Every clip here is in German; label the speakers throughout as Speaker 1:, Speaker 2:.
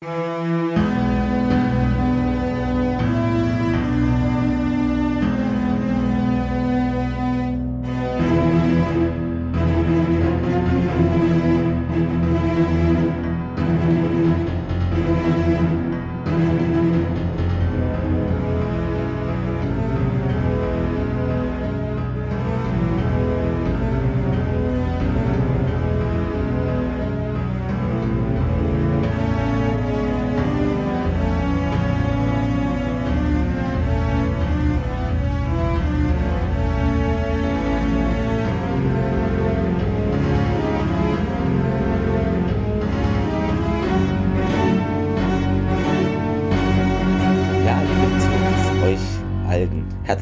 Speaker 1: Música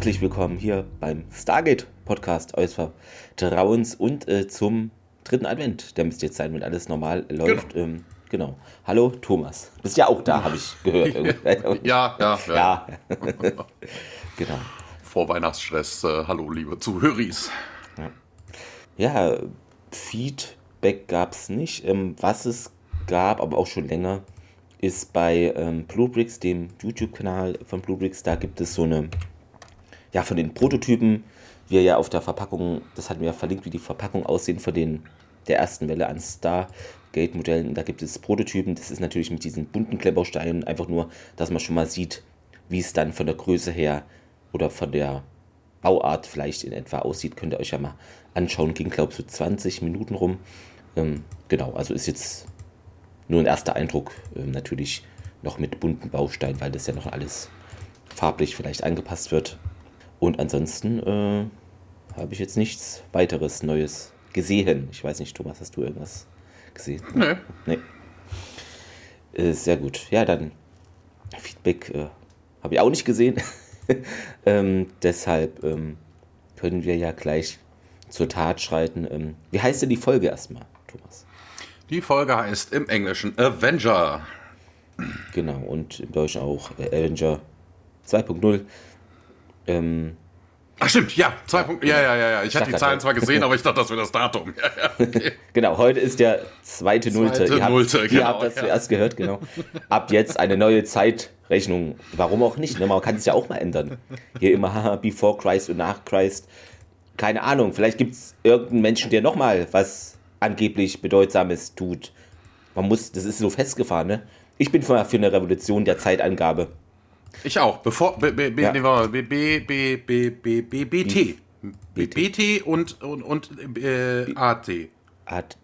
Speaker 1: herzlich willkommen hier beim Stargate Podcast eures Vertrauens und äh, zum dritten Advent. Der müsste jetzt sein, wenn alles normal läuft. Genau. Ähm, genau. Hallo Thomas. Bist ja auch da, habe ich gehört.
Speaker 2: ja, ja, ja. ja.
Speaker 1: genau.
Speaker 2: Vor Weihnachtsstress. Äh, hallo, liebe Zuhöris.
Speaker 1: Ja, ja Feedback gab es nicht. Ähm, was es gab, aber auch schon länger, ist bei ähm, Bluebricks, dem YouTube-Kanal von Bluebricks, da gibt es so eine ja, von den Prototypen, wir ja auf der Verpackung, das hatten wir ja verlinkt, wie die Verpackung aussehen von den der ersten Welle an Stargate-Modellen. Da gibt es Prototypen, das ist natürlich mit diesen bunten Klemmbausteinen einfach nur, dass man schon mal sieht, wie es dann von der Größe her oder von der Bauart vielleicht in etwa aussieht. Könnt ihr euch ja mal anschauen. Ging, glaube ich, so 20 Minuten rum. Ähm, genau, also ist jetzt nur ein erster Eindruck. Ähm, natürlich noch mit bunten Bausteinen, weil das ja noch alles farblich vielleicht angepasst wird. Und ansonsten äh, habe ich jetzt nichts weiteres Neues gesehen. Ich weiß nicht, Thomas, hast du irgendwas gesehen?
Speaker 2: Nee.
Speaker 1: nee. Äh, sehr gut. Ja, dann Feedback äh, habe ich auch nicht gesehen. ähm, deshalb ähm, können wir ja gleich zur Tat schreiten. Ähm, wie heißt denn die Folge erstmal, Thomas?
Speaker 2: Die Folge heißt im Englischen Avenger.
Speaker 1: Genau, und im Deutschen auch Avenger 2.0. Ähm,
Speaker 2: Ach stimmt, ja, zwei ja, Punkte. Ja, ja, ja, ja. Ich, hatte die Zahlen zwar gesehen, aber ich dachte, das wäre das Datum. Ja,
Speaker 1: ja, okay. genau, heute ist der zweite Nullte.
Speaker 2: Zweite ihr Nullte,
Speaker 1: habt,
Speaker 2: genau.
Speaker 1: Ihr habt das zuerst gehört, genau. Ab jetzt eine neue Zeitrechnung. Warum auch nicht? Ne? Man kann es ja auch mal ändern. Hier immer haha, before Christ und nach Christ. Keine Ahnung, vielleicht gibt es irgendeinen Menschen, der nochmal was angeblich Bedeutsames tut. Man muss, das ist so festgefahren, ne? Ich bin für eine Revolution der Zeitangabe.
Speaker 2: Ich auch. Bevor B, B, B, ja. B, B, B, B, B, B, BT. BT und, und, und äh, AT.
Speaker 1: AT.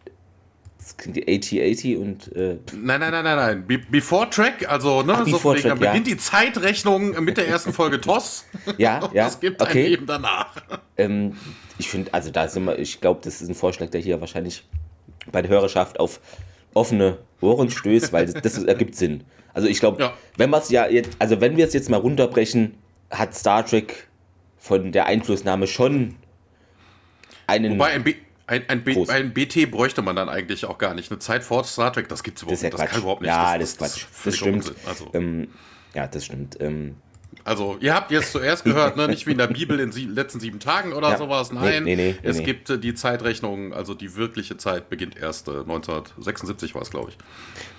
Speaker 1: Das klingt die AT80 und. Äh
Speaker 2: nein, nein, nein, nein, nein. Be Before Track, also, ne, Ach, so
Speaker 1: Track,
Speaker 2: dann beginnt ja. die Zeitrechnung mit der ersten Folge TOS.
Speaker 1: ja, ja.
Speaker 2: Das gibt
Speaker 1: okay.
Speaker 2: ein Leben danach.
Speaker 1: Ähm, ich finde, also da sind wir, ich glaube, das ist ein Vorschlag, der hier wahrscheinlich bei der Hörerschaft auf offene Ohren stößt, weil das, das ergibt Sinn. Also ich glaube, ja. wenn wir es ja jetzt, also wenn wir es jetzt mal runterbrechen, hat Star Trek von der Einflussnahme schon einen.
Speaker 2: Wobei ein, B, ein, ein, B, ein BT bräuchte man dann eigentlich auch gar nicht. Eine Zeit vor Star Trek, das gibt es überhaupt,
Speaker 1: das,
Speaker 2: ja das kann überhaupt nicht.
Speaker 1: Ja, das, das, das, das stimmt. Also. Ähm, ja, das stimmt. Ähm,
Speaker 2: also, ihr habt jetzt zuerst gehört, ne, nicht wie in der Bibel in den letzten sieben Tagen oder ja. sowas. Nein,
Speaker 1: nee, nee, nee,
Speaker 2: es gibt äh, die Zeitrechnung, also die wirkliche Zeit beginnt erst äh, 1976 war es, glaube ich.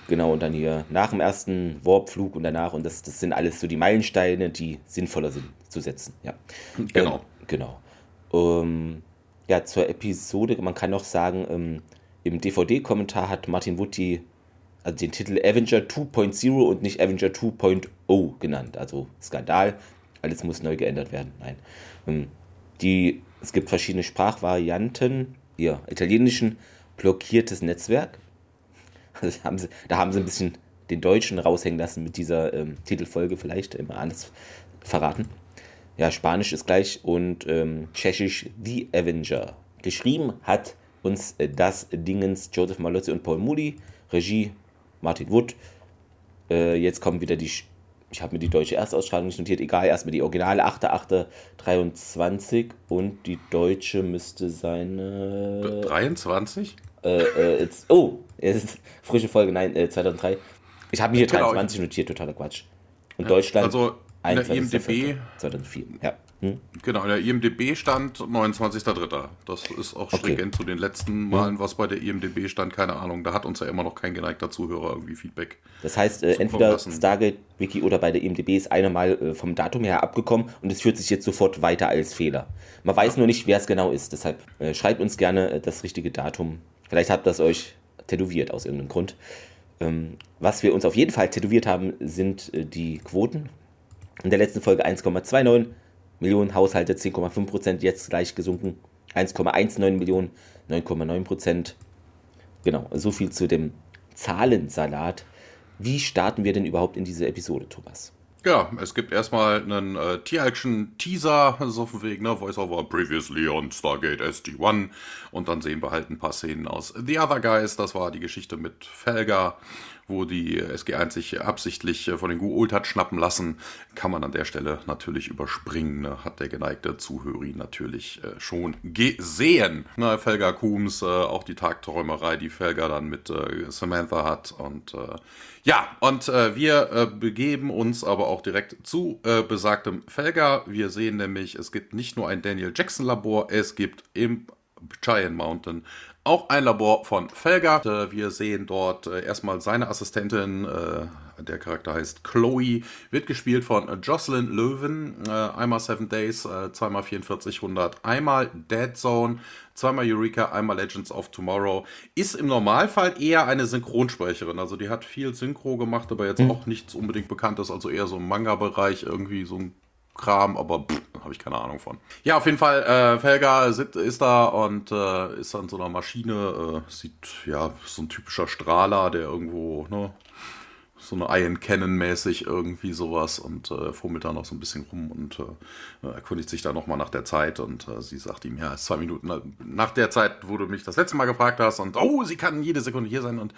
Speaker 1: Genau, und dann hier nach dem ersten Warpflug und danach, und das, das sind alles so die Meilensteine, die sinnvoller sind zu setzen. Ja.
Speaker 2: Genau.
Speaker 1: Ähm, genau. Ähm, ja, zur Episode, man kann noch sagen, ähm, im DVD-Kommentar hat Martin die also den Titel Avenger 2.0 und nicht Avenger 2.0 genannt. Also Skandal, alles muss neu geändert werden. Nein. Ähm, die, es gibt verschiedene Sprachvarianten. Ihr italienischen blockiertes Netzwerk. Also haben sie, da haben sie ein bisschen den Deutschen raushängen lassen mit dieser ähm, Titelfolge vielleicht, immer alles verraten. Ja, Spanisch ist gleich und ähm, Tschechisch The Avenger. Geschrieben hat uns äh, das Dingens Joseph Malozzi und Paul Moody. Regie Martin Wood. Äh, jetzt kommen wieder die, ich habe mir die deutsche Erstausstrahlung nicht notiert, egal, erstmal die originale 8.8.23 und die deutsche müsste sein. Äh,
Speaker 2: 23?
Speaker 1: Äh, äh, jetzt, oh, jetzt, frische Folge, nein, 2003. Äh, ich habe mir hier genau. 23 notiert, totaler Quatsch. Und Deutschland.
Speaker 2: Also in der IMDb.
Speaker 1: 2004, ja.
Speaker 2: Hm? Genau, der IMDB stand 29.03. Das ist auch stringent okay. zu den letzten Malen, was bei der IMDB stand, keine Ahnung. Da hat uns ja immer noch kein geneigter Zuhörer irgendwie Feedback.
Speaker 1: Das heißt, äh, entweder Stargate Wiki oder bei der IMDB ist einer mal äh, vom Datum her abgekommen und es führt sich jetzt sofort weiter als Fehler. Man weiß ja. nur nicht, wer es genau ist. Deshalb äh, schreibt uns gerne äh, das richtige Datum. Vielleicht habt ihr das euch tätowiert aus irgendeinem Grund. Ähm, was wir uns auf jeden Fall tätowiert haben, sind äh, die Quoten. In der letzten Folge 1,29 Millionen Haushalte, 10,5 Prozent, jetzt gleich gesunken. 1,19 Millionen, 9,9 Prozent. Genau, so viel zu dem Zahlensalat. Wie starten wir denn überhaupt in diese Episode, Thomas?
Speaker 2: Ja, es gibt erstmal einen äh, T-Action-Teaser, so von wegen, ne, Voice-Over previously on Stargate SG-1 und dann sehen wir halt ein paar Szenen aus The Other Guys, das war die Geschichte mit Felga wo die SG1 sich absichtlich äh, von den Guult hat schnappen lassen, kann man an der Stelle natürlich überspringen. Ne? Hat der geneigte Zuhörer natürlich äh, schon gesehen. Na, Felga Coombs, äh, auch die Tagträumerei, die Felga dann mit Samantha hat. Und ja, und wir begeben uns aber auch direkt zu besagtem Felga. Wir sehen nämlich, es gibt nicht nur ein Daniel Jackson Labor, es gibt im Giant Mountain auch ein Labor von Felga. Äh, wir sehen dort äh, erstmal seine Assistentin, äh, der Charakter heißt Chloe, wird gespielt von Jocelyn Löwen. Einmal Seven Days, zweimal 4400, einmal Dead Zone, zweimal Eureka, einmal Legends of Tomorrow. Ist im Normalfall eher eine Synchronsprecherin. Also die hat viel Synchro gemacht, aber jetzt mhm. auch nichts unbedingt Bekanntes. Also eher so im Manga-Bereich, irgendwie so ein Kram, aber habe ich keine Ahnung von. Ja, auf jeden Fall, äh, Felga ist, ist da und äh, ist an so einer Maschine, äh, sieht ja so ein typischer Strahler, der irgendwo, ne, so eine Iron Cannon mäßig irgendwie sowas und äh, fummelt da noch so ein bisschen rum und äh, erkundigt sich da nochmal nach der Zeit und äh, sie sagt ihm, ja, ist zwei Minuten nach der Zeit, wo du mich das letzte Mal gefragt hast und oh, sie kann jede Sekunde hier sein und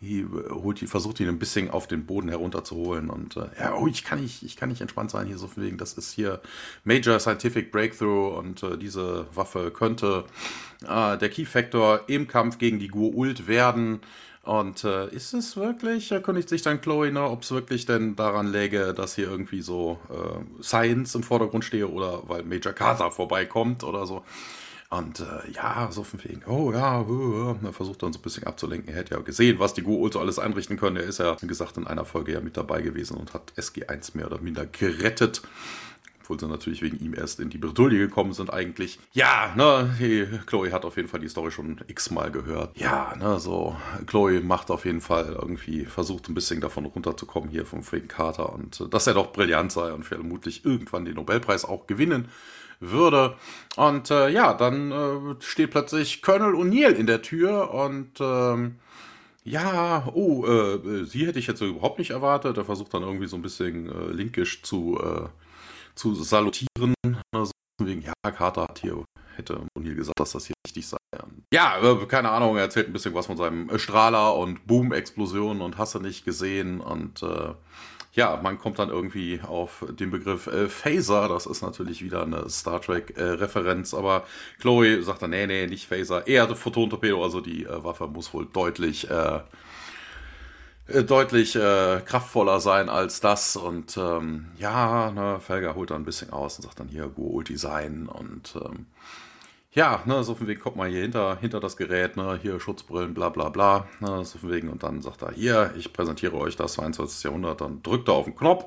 Speaker 2: die holt, versucht ihn ein bisschen auf den Boden herunterzuholen und äh, ja, oh, ich kann nicht, ich kann nicht entspannt sein hier so von wegen, das ist hier Major Scientific Breakthrough und äh, diese Waffe könnte äh, der Key Factor im Kampf gegen die Gur-Ult werden und äh, ist es wirklich, erkundigt sich dann Chloe, ne, ob es wirklich denn daran läge, dass hier irgendwie so äh, Science im Vordergrund stehe oder weil Major Carter vorbeikommt oder so. Und äh, ja, so von wegen, oh ja, uh, uh, er versucht dann so ein bisschen abzulenken. Er hätte ja gesehen, was die Go-Ult so alles einrichten können. Er ist ja, wie gesagt, in einer Folge ja mit dabei gewesen und hat SG1 mehr oder minder gerettet obwohl sie natürlich wegen ihm erst in die Bredouille gekommen sind eigentlich. Ja, ne, die, Chloe hat auf jeden Fall die Story schon x-mal gehört. Ja, ne, so, Chloe macht auf jeden Fall irgendwie, versucht ein bisschen davon runterzukommen hier vom Frank Carter und äh, dass er doch brillant sei und vermutlich irgendwann den Nobelpreis auch gewinnen würde. Und äh, ja, dann äh, steht plötzlich Colonel O'Neill in der Tür und ähm, ja, oh, äh, sie hätte ich jetzt überhaupt nicht erwartet. Er versucht dann irgendwie so ein bisschen äh, linkisch zu, äh, zu salutieren. Also wegen, ja, Carter hat hier, hätte O'Neill gesagt, dass das hier richtig sei. Ja, äh, keine Ahnung, er erzählt ein bisschen was von seinem Strahler und Boom-Explosionen und hast du nicht gesehen. Und äh, ja, man kommt dann irgendwie auf den Begriff äh, Phaser. Das ist natürlich wieder eine Star Trek-Referenz, äh, aber Chloe sagt dann, nee, nee, nicht Phaser, eher Photon-Torpedo. Also die äh, Waffe muss wohl deutlich äh, äh, deutlich äh, kraftvoller sein als das. Und ähm, ja, ne, Felger holt da ein bisschen aus und sagt dann hier Go Design und ähm, ja, ne, so von wegen kommt mal hier hinter, hinter das Gerät, ne, hier Schutzbrillen, bla bla bla, ne, so von wegen und dann sagt er, hier, ich präsentiere euch das 22. Jahrhundert, dann drückt er auf den Knopf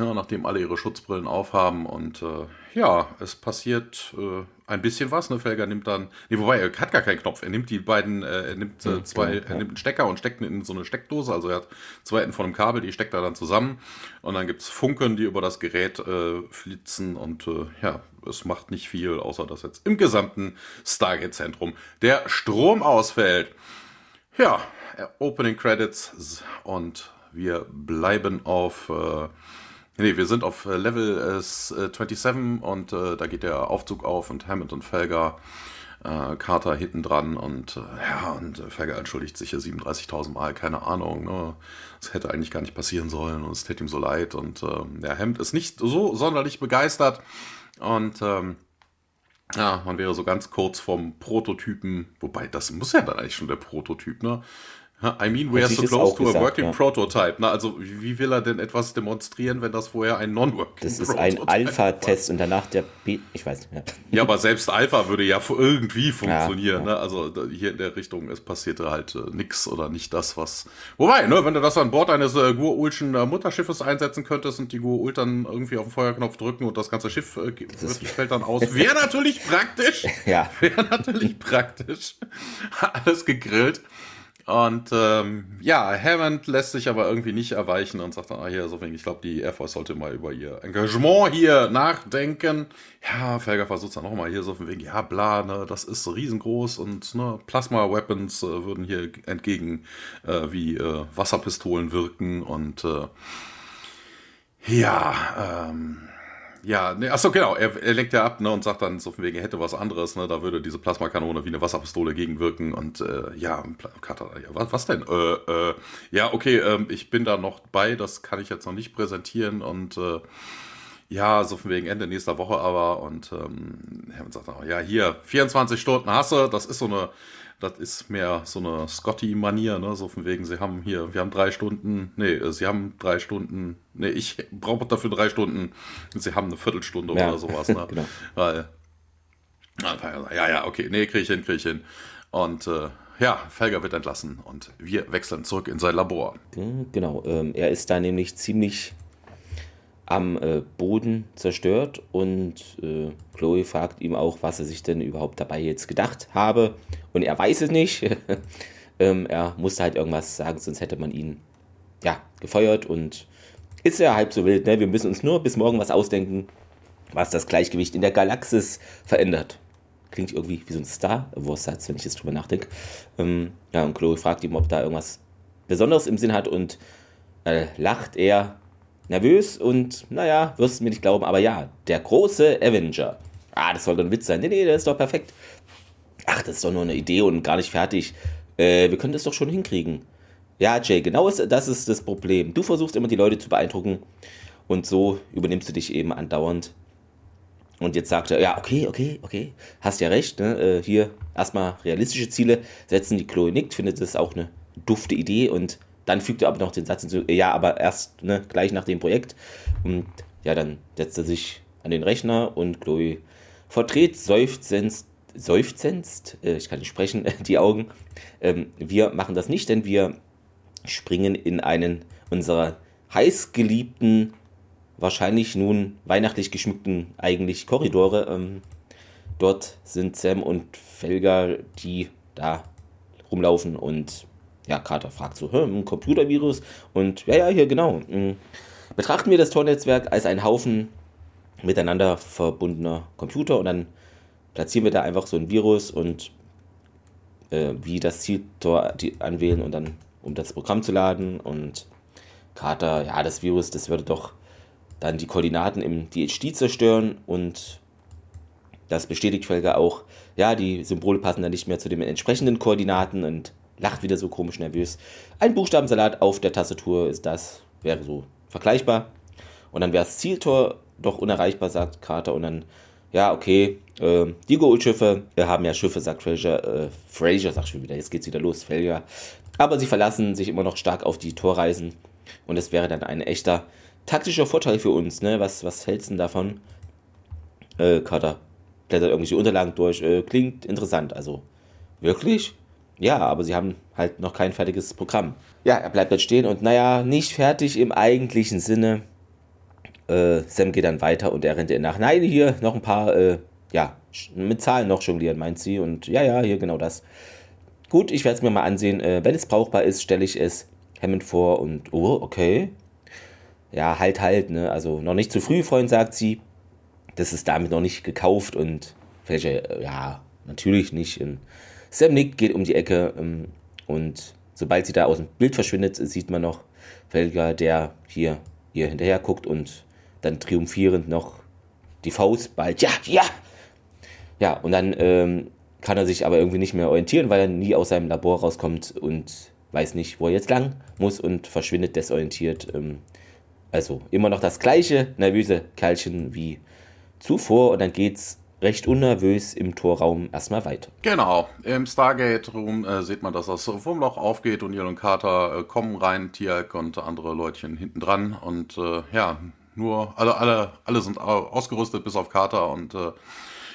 Speaker 2: ja, nachdem alle ihre Schutzbrillen aufhaben. Und äh, ja, es passiert äh, ein bisschen was. Ne? Felger nimmt dann, nee, wobei er hat gar keinen Knopf. Er nimmt die beiden, äh, er nimmt äh, zwei, genau, er nimmt einen Stecker und steckt ihn in so eine Steckdose. Also er hat zwei Enden von einem Kabel, die steckt er dann zusammen. Und dann gibt es Funken, die über das Gerät äh, flitzen. Und äh, ja, es macht nicht viel, außer dass jetzt im gesamten Stargate-Zentrum der Strom ausfällt. Ja, Opening Credits und wir bleiben auf Nee, wir sind auf äh, Level äh, 27 äh, und äh, da geht der Aufzug auf und Hammond und Felger, äh, Carter hinten dran und äh, ja, und Felger entschuldigt sich hier 37.000 Mal, keine Ahnung, ne? Das hätte eigentlich gar nicht passieren sollen und es tät ihm so leid und ähm, ja, Hammond ist nicht so sonderlich begeistert und ähm, ja, man wäre so ganz kurz vom Prototypen, wobei das muss ja dann eigentlich schon der Prototyp, ne? I mean, we are so close to gesagt, a working ja. prototype. Na, also, wie will er denn etwas demonstrieren, wenn das vorher ein non-working
Speaker 1: Das ist ein Alpha-Test und danach der B. Ich weiß nicht.
Speaker 2: Ja. ja, aber selbst Alpha würde ja irgendwie funktionieren. Ja, ne? Also, hier in der Richtung, es passierte halt äh, nichts oder nicht das, was. Wobei, ne, wenn du das an Bord eines äh, Gur-Ulschen äh, Mutterschiffes einsetzen könntest und die Gur-Ult dann irgendwie auf den Feuerknopf drücken und das ganze Schiff äh, wird, fällt dann aus, wäre natürlich praktisch.
Speaker 1: ja.
Speaker 2: Wäre natürlich praktisch. Alles gegrillt. Und ähm, ja, Hammond lässt sich aber irgendwie nicht erweichen und sagt dann, ah, hier, so wenig, ich glaube, die Air Force sollte mal über ihr Engagement hier nachdenken. Ja, Felger versucht dann nochmal hier so von wegen, ja, bla, ne, das ist riesengroß und ne, Plasma-Weapons äh, würden hier entgegen äh, wie äh, Wasserpistolen wirken und äh, ja, ähm, ja, ne, achso, genau. Er, er lenkt ja ab ne, und sagt dann so von wegen, er hätte was anderes. Ne, da würde diese Plasmakanone wie eine Wasserpistole gegenwirken. Und äh, ja, Kater, ja, was, was denn? Äh, äh, ja, okay, ähm, ich bin da noch bei. Das kann ich jetzt noch nicht präsentieren. Und äh, ja, so von wegen Ende nächster Woche aber. Und ähm, Hermann sagt auch, ja, hier, 24 Stunden Hasse. Das ist so eine das ist mehr so eine Scotty-Manier, ne? So von wegen, sie haben hier, wir haben drei Stunden, nee, äh, sie haben drei Stunden, nee, ich brauche dafür drei Stunden, sie haben eine Viertelstunde ja. oder sowas, ne? genau. Weil, ja, ja, okay, nee, krieg ich hin, krieg ich hin. Und äh, ja, Felger wird entlassen und wir wechseln zurück in sein Labor.
Speaker 1: Genau, ähm, er ist da nämlich ziemlich am äh, Boden zerstört und äh, Chloe fragt ihm auch, was er sich denn überhaupt dabei jetzt gedacht habe und er weiß es nicht. ähm, er musste halt irgendwas sagen, sonst hätte man ihn ja gefeuert und ist ja halb so wild. Ne? Wir müssen uns nur bis morgen was ausdenken, was das Gleichgewicht in der Galaxis verändert. Klingt irgendwie wie so ein Star Wars-Satz, wenn ich jetzt drüber nachdenke. Ähm, ja, und Chloe fragt ihm, ob da irgendwas Besonderes im Sinn hat und äh, lacht er nervös und naja, wirst du mir nicht glauben, aber ja, der große Avenger. Ah, das soll doch ein Witz sein. Nee, nee, der ist doch perfekt. Ach, das ist doch nur eine Idee und gar nicht fertig. Äh, wir können das doch schon hinkriegen. Ja, Jay, genau das ist das Problem. Du versuchst immer die Leute zu beeindrucken und so übernimmst du dich eben andauernd. Und jetzt sagt er, ja, okay, okay, okay, hast ja recht, ne? Äh, hier erstmal realistische Ziele setzen. Die Chloe nickt, findet das auch eine dufte Idee und dann fügt er aber noch den Satz hinzu, ja, aber erst ne, gleich nach dem Projekt. Und ja, dann setzt er sich an den Rechner und Chloe verdreht seufzend, seufzend äh, ich kann nicht sprechen, die Augen. Ähm, wir machen das nicht, denn wir springen in einen unserer heißgeliebten, wahrscheinlich nun weihnachtlich geschmückten eigentlich Korridore. Ähm, dort sind Sam und Felga, die da rumlaufen und ja, Carter fragt so, ein Computervirus? Und ja, ja, hier genau. Hm. Betrachten wir das Tor-Netzwerk als einen Haufen miteinander verbundener Computer und dann platzieren wir da einfach so ein Virus und äh, wie das Zieltor anwählen und dann, um das Programm zu laden. Und Carter, ja, das Virus, das würde doch dann die Koordinaten im DHD zerstören und das bestätigt Felger auch. Ja, die Symbole passen dann nicht mehr zu den entsprechenden Koordinaten und lacht wieder so komisch nervös. Ein Buchstabensalat auf der Tastatur ist das, wäre so vergleichbar. Und dann wäre das Zieltor doch unerreichbar, sagt Carter. Und dann, ja, okay, äh, die Goldschiffe äh, haben ja Schiffe, sagt Fraser. Äh, Fraser sagt schon wieder, jetzt geht's wieder los, Felger. Aber sie verlassen sich immer noch stark auf die Torreisen. Und es wäre dann ein echter taktischer Vorteil für uns. Ne? Was, was hältst du denn davon? Äh, Carter blättert irgendwelche Unterlagen durch. Äh, klingt interessant. Also, wirklich? Ja, aber sie haben halt noch kein fertiges Programm. Ja, er bleibt dort stehen und naja, nicht fertig im eigentlichen Sinne. Äh, Sam geht dann weiter und er rennt ihr nach. Nein, hier noch ein paar, äh, ja, mit Zahlen noch jonglieren, meint sie. Und ja, ja, hier genau das. Gut, ich werde es mir mal ansehen. Äh, wenn es brauchbar ist, stelle ich es Hammond vor und, oh, okay. Ja, halt, halt, ne? Also noch nicht zu früh, Freund, sagt sie. Das ist damit noch nicht gekauft und vielleicht, äh, ja, natürlich nicht. Und Sam Nick geht um die Ecke ähm, und sobald sie da aus dem Bild verschwindet, sieht man noch Felger, der hier ihr hinterher guckt und dann triumphierend noch die Faust bald, ja, ja. Ja, und dann ähm, kann er sich aber irgendwie nicht mehr orientieren, weil er nie aus seinem Labor rauskommt und weiß nicht, wo er jetzt lang muss und verschwindet desorientiert. Ähm, also immer noch das gleiche nervöse Kerlchen wie zuvor und dann geht's recht unnervös im Torraum erstmal weiter.
Speaker 2: Genau, im Stargate-Room äh, sieht man, dass das Wurmloch aufgeht und Neil und Carter äh, kommen rein, Tiak und andere Leutchen hinten dran. Und äh, ja, nur, alle, alle, alle sind ausgerüstet bis auf Carter. Und äh,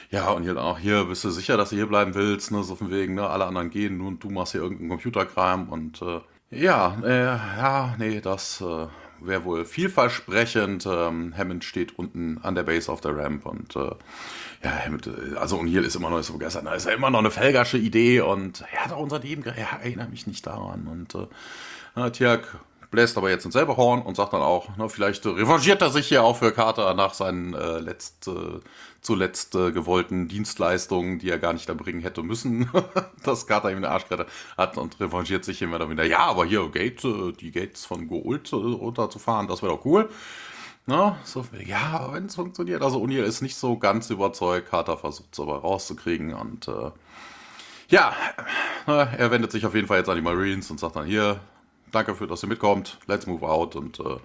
Speaker 2: ja, und hier auch hier, bist du sicher, dass du hier bleiben willst, ne, so von wegen, ne, alle anderen gehen, nur du machst hier irgendeinen Computerkram. Und äh, ja, äh, ja, nee, das wäre wohl vielversprechend. Ähm, Hammond steht unten an der Base auf der Ramp und äh, ja, Hammond, äh, also O'Neill ist immer noch so begeistert. Da ist ja immer noch eine Felgersche Idee und er hat auch unser Leben, er erinnert mich nicht daran. Und äh, Tiak bläst aber jetzt ins selbe Horn und sagt dann auch, ne, vielleicht revanchiert er sich hier auch für Carter nach seinen äh, letzt, äh, zuletzt äh, gewollten Dienstleistungen, die er gar nicht erbringen hätte müssen, dass Carter ihm den Arsch gerettet hat und revanchiert sich immer wieder. Ja, aber hier Gate, äh, die Gates von Gold äh, runterzufahren, das wäre doch cool. Na, so, ja, wenn es funktioniert. Also O'Neill ist nicht so ganz überzeugt. Carter versucht es aber rauszukriegen und äh, ja, er wendet sich auf jeden Fall jetzt an die Marines und sagt dann hier, danke für, dass ihr mitkommt, let's move out und äh,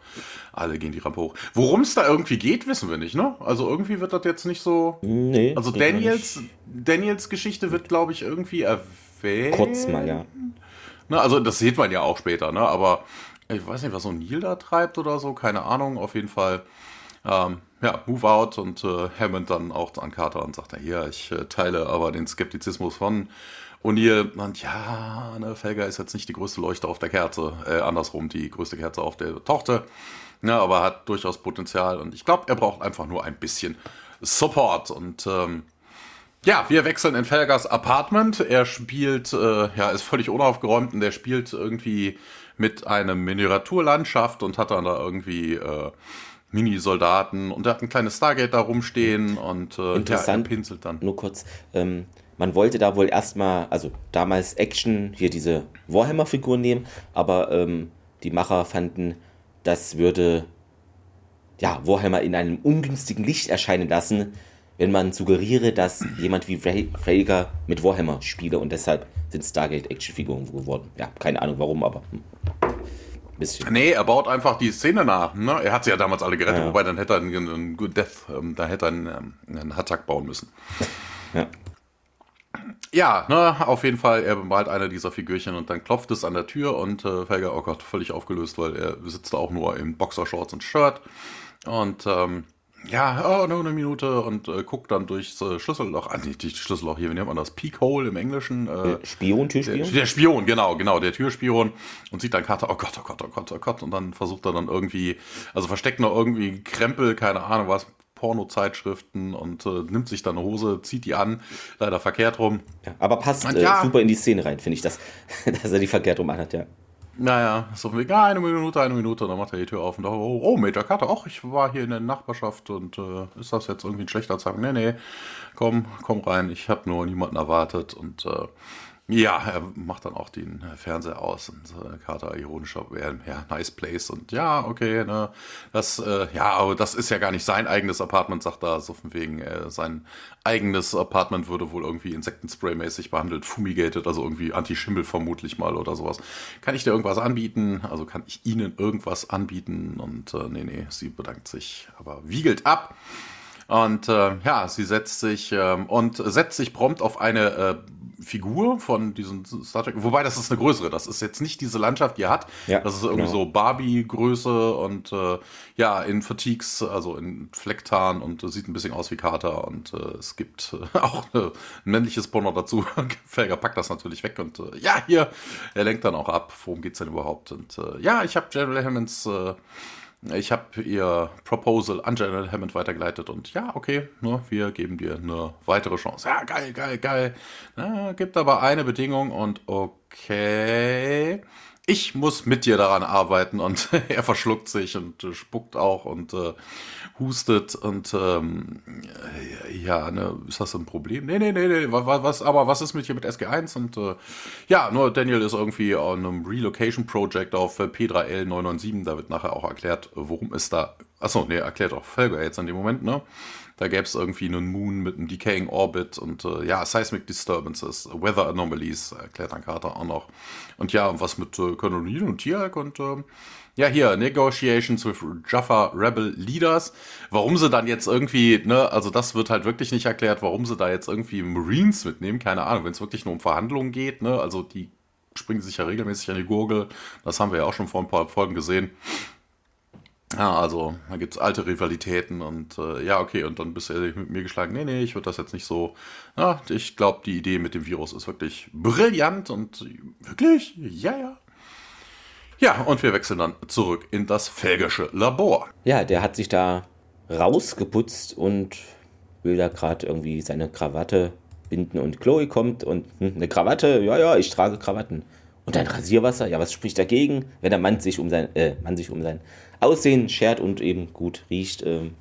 Speaker 2: alle gehen die Rampe hoch. Worum es da irgendwie geht, wissen wir nicht, ne? Also irgendwie wird das jetzt nicht so.
Speaker 1: Nee.
Speaker 2: Also Daniels, Daniels Geschichte wird, glaube ich, irgendwie erwähnt.
Speaker 1: Kurz mal, ja.
Speaker 2: Ne, also das sieht man ja auch später, ne? Aber ich weiß nicht, was so Neil da treibt oder so, keine Ahnung, auf jeden Fall. Ähm, ja, Move Out und äh, Hammond dann auch an Carter und sagt, ja, ich äh, teile aber den Skeptizismus von O'Neill meint, ja, ne, Felger ist jetzt nicht die größte Leuchte auf der Kerze, äh, andersrum die größte Kerze auf der Tochter, ne, aber hat durchaus Potenzial. Und ich glaube, er braucht einfach nur ein bisschen Support. Und ähm, ja, wir wechseln in Felgers Apartment. Er spielt, äh, ja, ist völlig unaufgeräumt. Und der spielt irgendwie mit einem Miniaturlandschaft und hat dann da irgendwie äh, Mini-Soldaten. Und er hat ein kleines Stargate da rumstehen. Und
Speaker 1: äh, Interessant, ja, pinselt dann. Nur kurz, ähm, man wollte da wohl erstmal, also damals Action, hier diese Warhammer-Figur nehmen, aber ähm, die Macher fanden, das würde ja, Warhammer in einem ungünstigen Licht erscheinen lassen, wenn man suggeriere, dass jemand wie Frager mit Warhammer spiele und deshalb sind Stargate Actionfiguren geworden. Ja, keine Ahnung warum, aber hm.
Speaker 2: bisschen. Nee, er baut einfach die Szene nach. Ne? Er hat sie ja damals alle gerettet, ja. wobei dann hätte er einen, einen Good Death, ähm, da hätte er einen, ähm, einen Hattack bauen müssen. Ja. Ja, ne, auf jeden Fall, er bemalt eine dieser Figürchen und dann klopft es an der Tür und äh, Felger, oh Gott, völlig aufgelöst, weil er sitzt auch nur in Boxershorts und Shirt und ähm, ja, oh, nur eine Minute und äh, guckt dann durchs äh, Schlüsselloch, ah, nicht die Schlüsselloch hier, wie nennt man das? Peekhole im Englischen.
Speaker 1: Äh, Spion, Türspion?
Speaker 2: Der, der, Spion, genau, genau, der Türspion und sieht dann Karte, oh Gott, oh Gott, oh Gott, oh Gott und dann versucht er dann irgendwie, also versteckt noch irgendwie Krempel, keine Ahnung was, Pornozeitschriften und äh, nimmt sich dann eine Hose, zieht die an, leider verkehrt rum.
Speaker 1: Ja, aber passt und, ja, äh, super in die Szene rein, finde ich, dass, dass er die verkehrt rum anhat, ja.
Speaker 2: Naja, so von wegen, ja, eine Minute, eine Minute, dann macht er die Tür auf und da, oh, oh Major Carter, ach, ich war hier in der Nachbarschaft und äh, ist das jetzt irgendwie ein schlechter Zeitpunkt? Nee, nee, komm, komm rein, ich habe nur niemanden erwartet und äh, ja, er macht dann auch den Fernseher aus und äh, Carter ironischer, ja, nice place und ja, okay, ne, das, äh, ja, aber das ist ja gar nicht sein eigenes Apartment, sagt er, so von wegen, äh, sein eigenes Apartment würde wohl irgendwie Insektenspray-mäßig behandelt, fumigated, also irgendwie Anti-Schimmel vermutlich mal oder sowas. Kann ich dir irgendwas anbieten? Also kann ich Ihnen irgendwas anbieten? Und äh, nee, nee, sie bedankt sich, aber wiegelt ab. Und äh, ja, sie setzt sich ähm, und setzt sich prompt auf eine äh, Figur von diesem Star Trek. Wobei das ist eine größere. Das ist jetzt nicht diese Landschaft, die er hat. Ja, das ist irgendwie genau. so Barbie-Größe und äh, ja, in Fatigues, also in Flecktarn und äh, sieht ein bisschen aus wie Carter. Und äh, es gibt äh, auch ein männliches Porno dazu. Felger packt das natürlich weg und äh, ja, hier, er lenkt dann auch ab. Worum geht's denn überhaupt? Und äh, ja, ich habe General Hammonds äh, ich habe ihr Proposal an General Hammond weitergeleitet und ja, okay, ne, wir geben dir eine weitere Chance. Ja, geil, geil, geil. Na, gibt aber eine Bedingung und okay ich muss mit dir daran arbeiten und er verschluckt sich und äh, spuckt auch und äh, hustet und ähm, ja, ne, ist das ein Problem? Nee, nee, nee, nee, was, aber was ist mit hier mit SG1 und äh, ja, nur Daniel ist irgendwie an einem Relocation Project auf P3L 997, da wird nachher auch erklärt, worum es da achso, nee, erklärt auch Felger jetzt an dem Moment, ne? Da gäbe es irgendwie einen Moon mit einem Decaying Orbit und äh, ja, Seismic Disturbances, Weather Anomalies, erklärt dann Carter auch noch. Und ja, was mit äh, Colonel und Tiag und äh, ja, hier, Negotiations with Jaffa Rebel Leaders. Warum sie dann jetzt irgendwie, ne, also das wird halt wirklich nicht erklärt, warum sie da jetzt irgendwie Marines mitnehmen, keine Ahnung, wenn es wirklich nur um Verhandlungen geht, ne, also die springen sich ja regelmäßig an die Gurgel, das haben wir ja auch schon vor ein paar Folgen gesehen. Ja, also da gibt es alte Rivalitäten und äh, ja, okay, und dann bist du mit mir geschlagen, nee, nee, ich würde das jetzt nicht so. Ja, ich glaube, die Idee mit dem Virus ist wirklich brillant und wirklich, ja, ja. Ja, und wir wechseln dann zurück in das Felgische Labor.
Speaker 1: Ja, der hat sich da rausgeputzt und will da gerade irgendwie seine Krawatte binden und Chloe kommt und hm, eine Krawatte, ja, ja, ich trage Krawatten. Und ein Rasierwasser, ja, was spricht dagegen, wenn der Mann sich um sein, äh, Mann sich um sein Aussehen schert und eben gut riecht. Ähm,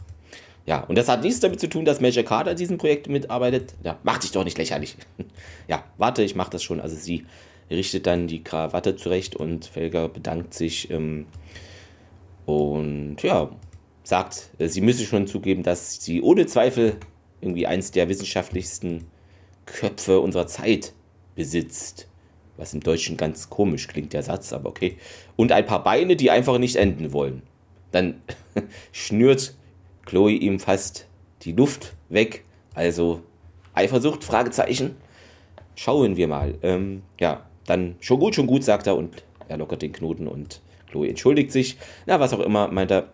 Speaker 1: ja, und das hat nichts damit zu tun, dass Major Carter an diesem Projekt mitarbeitet. Ja, mach dich doch nicht lächerlich. ja, warte, ich mach das schon. Also sie richtet dann die Krawatte zurecht und Felger bedankt sich ähm, und ja, sagt, äh, sie müsse schon zugeben, dass sie ohne Zweifel irgendwie eins der wissenschaftlichsten Köpfe unserer Zeit besitzt. Was im Deutschen ganz komisch klingt, der Satz, aber okay. Und ein paar Beine, die einfach nicht enden wollen. Dann schnürt Chloe ihm fast die Luft weg. Also Eifersucht, Fragezeichen. Schauen wir mal. Ähm, ja, dann schon gut, schon gut, sagt er und er lockert den Knoten und Chloe entschuldigt sich. Na, was auch immer, meint er.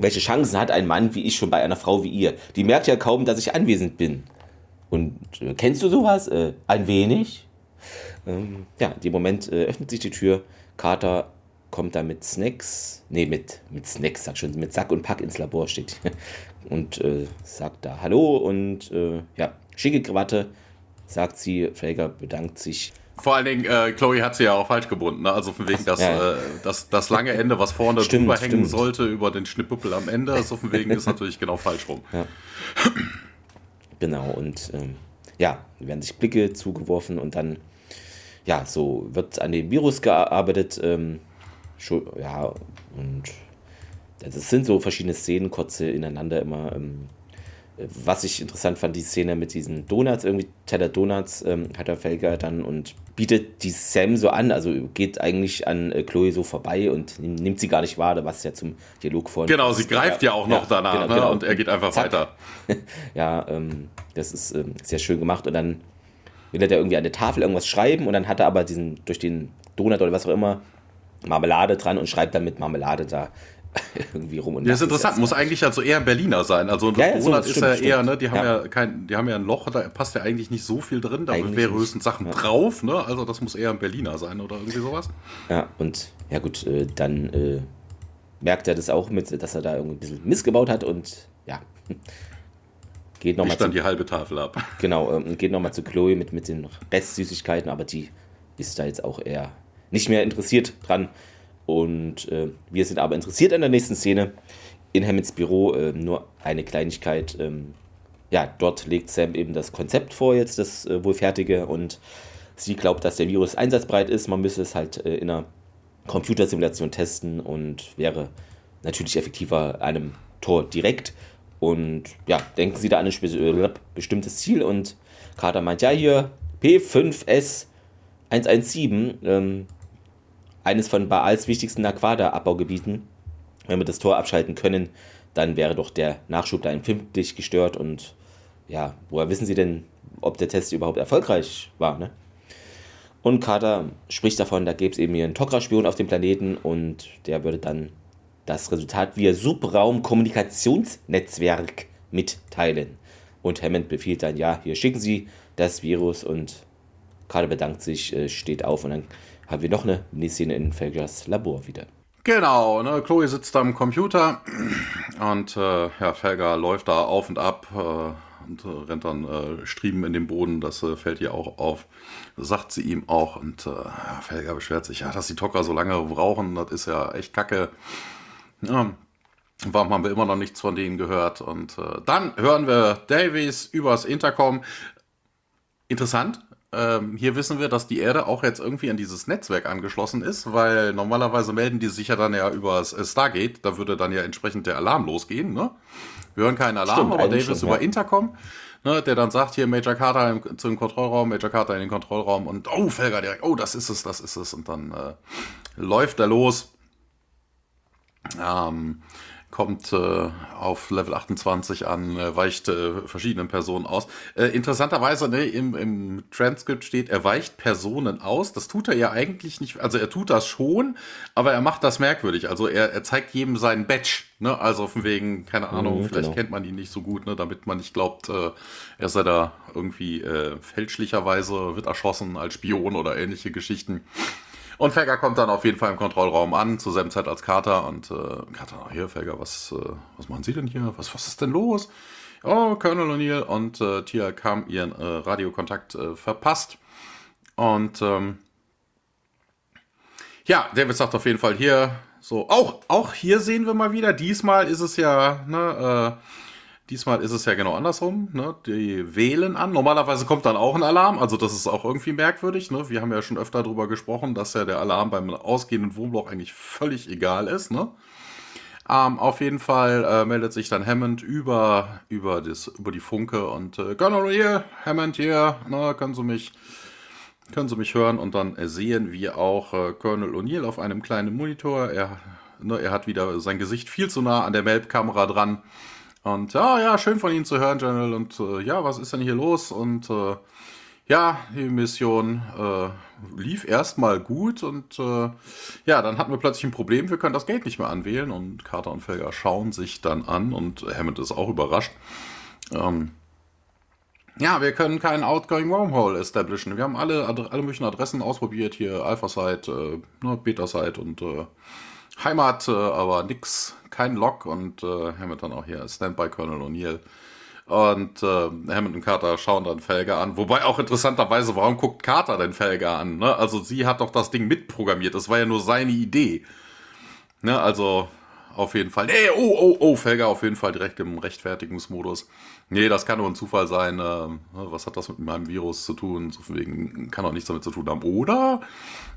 Speaker 1: Welche Chancen hat ein Mann wie ich schon bei einer Frau wie ihr? Die merkt ja kaum, dass ich anwesend bin. Und äh, kennst du sowas? Äh, ein wenig? Ähm, ja, in dem Moment äh, öffnet sich die Tür. Carter kommt da mit Snacks, nee, mit, mit Snacks, sag schon, mit Sack und Pack ins Labor steht. Und äh, sagt da Hallo und äh, ja, schicke Krawatte, sagt sie. Felger bedankt sich.
Speaker 2: Vor allen Dingen, äh, Chloe hat sie ja auch falsch gebunden, ne? also von wegen, dass ja. äh, das, das lange Ende, was vorne stimmt, drüber hängen stimmt. sollte, über den Schnippüppel am Ende, so von wegen ist natürlich genau falsch rum.
Speaker 1: Ja. Genau, und ähm, ja, werden sich Blicke zugeworfen und dann ja, so wird an dem Virus gearbeitet. Ähm, schon, ja, und das sind so verschiedene Szenen, kurze ineinander immer. Ähm, was ich interessant fand, die Szene mit diesen Donuts, irgendwie Teller Donuts ähm, hat der Felger dann und bietet die Sam so an, also geht eigentlich an äh, Chloe so vorbei und nimmt sie gar nicht wahr, was ja zum Dialog vor.
Speaker 2: Genau, sie greift ja, ja auch noch ja, danach genau, ne? genau. und er geht einfach Zack. weiter.
Speaker 1: ja, ähm, das ist ähm, sehr schön gemacht und dann will er da irgendwie an der Tafel irgendwas schreiben und dann hat er aber diesen, durch den Donut oder was auch immer, Marmelade dran und schreibt dann mit Marmelade da irgendwie rum. Und
Speaker 2: ja, das ist interessant, muss eigentlich also eher ein Berliner sein. Also ein ja, ja, Donut so, ist ja eher, ne, die haben ja. ja. kein, die haben ja ein Loch, da passt ja eigentlich nicht so viel drin, da eigentlich wäre höchstens Sachen ja. drauf, ne? Also das muss eher ein Berliner sein oder irgendwie sowas.
Speaker 1: Ja, und ja gut, äh, dann äh, merkt er das auch mit, dass er da irgendwie ein bisschen missgebaut hat und ja.
Speaker 2: Geht nochmal dann die halbe Tafel ab.
Speaker 1: Genau, ähm, geht nochmal zu Chloe mit, mit den Restsüßigkeiten, aber die ist da jetzt auch eher nicht mehr interessiert dran. Und äh, wir sind aber interessiert an der nächsten Szene. In Hammonds Büro äh, nur eine Kleinigkeit. Ähm, ja, dort legt Sam eben das Konzept vor, jetzt das äh, wohl fertige. Und sie glaubt, dass der Virus einsatzbereit ist. Man müsse es halt äh, in einer Computersimulation testen und wäre natürlich effektiver einem Tor direkt. Und ja, denken Sie da an ein äh, bestimmtes Ziel und Carter meint, ja, hier P5S 117, ähm, eines von Baals wichtigsten Aquada-Abbaugebieten. Wenn wir das Tor abschalten können, dann wäre doch der Nachschub da empfindlich gestört und ja, woher wissen Sie denn, ob der Test überhaupt erfolgreich war, ne? Und Carter spricht davon, da gäbe es eben hier einen Tokra-Spion auf dem Planeten und der würde dann das Resultat via Subraum-Kommunikationsnetzwerk mitteilen. Und Hammond befiehlt dann, ja, hier schicken Sie das Virus und Carter bedankt sich, äh, steht auf und dann haben wir noch eine Szene in Felgers Labor wieder.
Speaker 2: Genau, ne, Chloe sitzt am Computer und äh, ja, Felger läuft da auf und ab äh, und äh, rennt dann äh, Striemen in den Boden, das äh, fällt ihr auch auf, sagt sie ihm auch und Felger beschwert sich, ja, dass die Tocker so lange brauchen, das ist ja echt kacke. Ja, warum haben wir immer noch nichts von denen gehört? Und äh, dann hören wir Davies übers Intercom. Interessant, ähm, hier wissen wir, dass die Erde auch jetzt irgendwie an dieses Netzwerk angeschlossen ist, weil normalerweise melden die sich ja dann ja über das Stargate, da würde dann ja entsprechend der Alarm losgehen, ne? Wir hören keinen Alarm, Stimmt, aber Davis schon, über ja. Intercom, ne, der dann sagt, hier Major Carter im, zum Kontrollraum, Major Carter in den Kontrollraum und oh, Felger direkt, oh, das ist es, das ist es. Und dann äh, läuft er los. Ähm, kommt äh, auf Level 28 an, äh, weicht äh, verschiedenen Personen aus. Äh, interessanterweise ne, im, im Transkript steht, er weicht Personen aus. Das tut er ja eigentlich nicht, also er tut das schon, aber er macht das merkwürdig. Also er, er zeigt jedem seinen Badge. Ne? Also von wegen, keine Ahnung, mhm, vielleicht genau. kennt man ihn nicht so gut, ne? damit man nicht glaubt, äh, er sei da irgendwie äh, fälschlicherweise wird erschossen als Spion oder ähnliche Geschichten. Und Felger kommt dann auf jeden Fall im Kontrollraum an, zur selben Zeit als Carter. Und äh, Carter, hier, Felger, was, äh, was machen Sie denn hier? Was, was ist denn los? Oh, Colonel O'Neill und äh, Tia kam ihren äh, Radiokontakt äh, verpasst. Und ähm, ja, David sagt auf jeden Fall hier, so, auch, auch hier sehen wir mal wieder, diesmal ist es ja, ne, äh, Diesmal ist es ja genau andersrum. Ne? Die wählen an. Normalerweise kommt dann auch ein Alarm. Also das ist auch irgendwie merkwürdig. Ne? Wir haben ja schon öfter darüber gesprochen, dass ja der Alarm beim ausgehenden Wohnblock eigentlich völlig egal ist. Ne? Ähm, auf jeden Fall äh, meldet sich dann Hammond über, über, das, über die Funke und äh, Colonel hier, Hammond hier, na, können Sie mich, können Sie mich hören? Und dann sehen wir auch äh, Colonel O'Neill auf einem kleinen Monitor. Er, ne, er hat wieder sein Gesicht viel zu nah an der Melb-Kamera dran. Und ja, ja, schön von Ihnen zu hören, General. Und äh, ja, was ist denn hier los? Und äh, ja, die Mission äh, lief erstmal gut und äh, ja, dann hatten wir plötzlich ein Problem, wir können das Gate nicht mehr anwählen und Carter und Felger schauen sich dann an und Hammond ist auch überrascht. Ähm, ja, wir können keinen Outgoing Wormhole establishen. Wir haben alle, alle möglichen Adressen ausprobiert, hier Alpha-Site, äh, ne, Beta-Site und äh, Heimat, äh, aber nix, kein Lock und äh, dann auch hier Standby Colonel O'Neill. Und äh, Hammond und Carter schauen dann Felger an. Wobei auch interessanterweise, warum guckt Carter denn Felger an? Ne? Also sie hat doch das Ding mitprogrammiert. Das war ja nur seine Idee. Ne? Also auf jeden Fall. Nee, oh, oh, oh, Felger auf jeden Fall direkt im Rechtfertigungsmodus. Nee, das kann nur ein Zufall sein. Ähm, was hat das mit meinem Virus zu tun? So wegen kann auch nichts damit zu tun haben. Oder?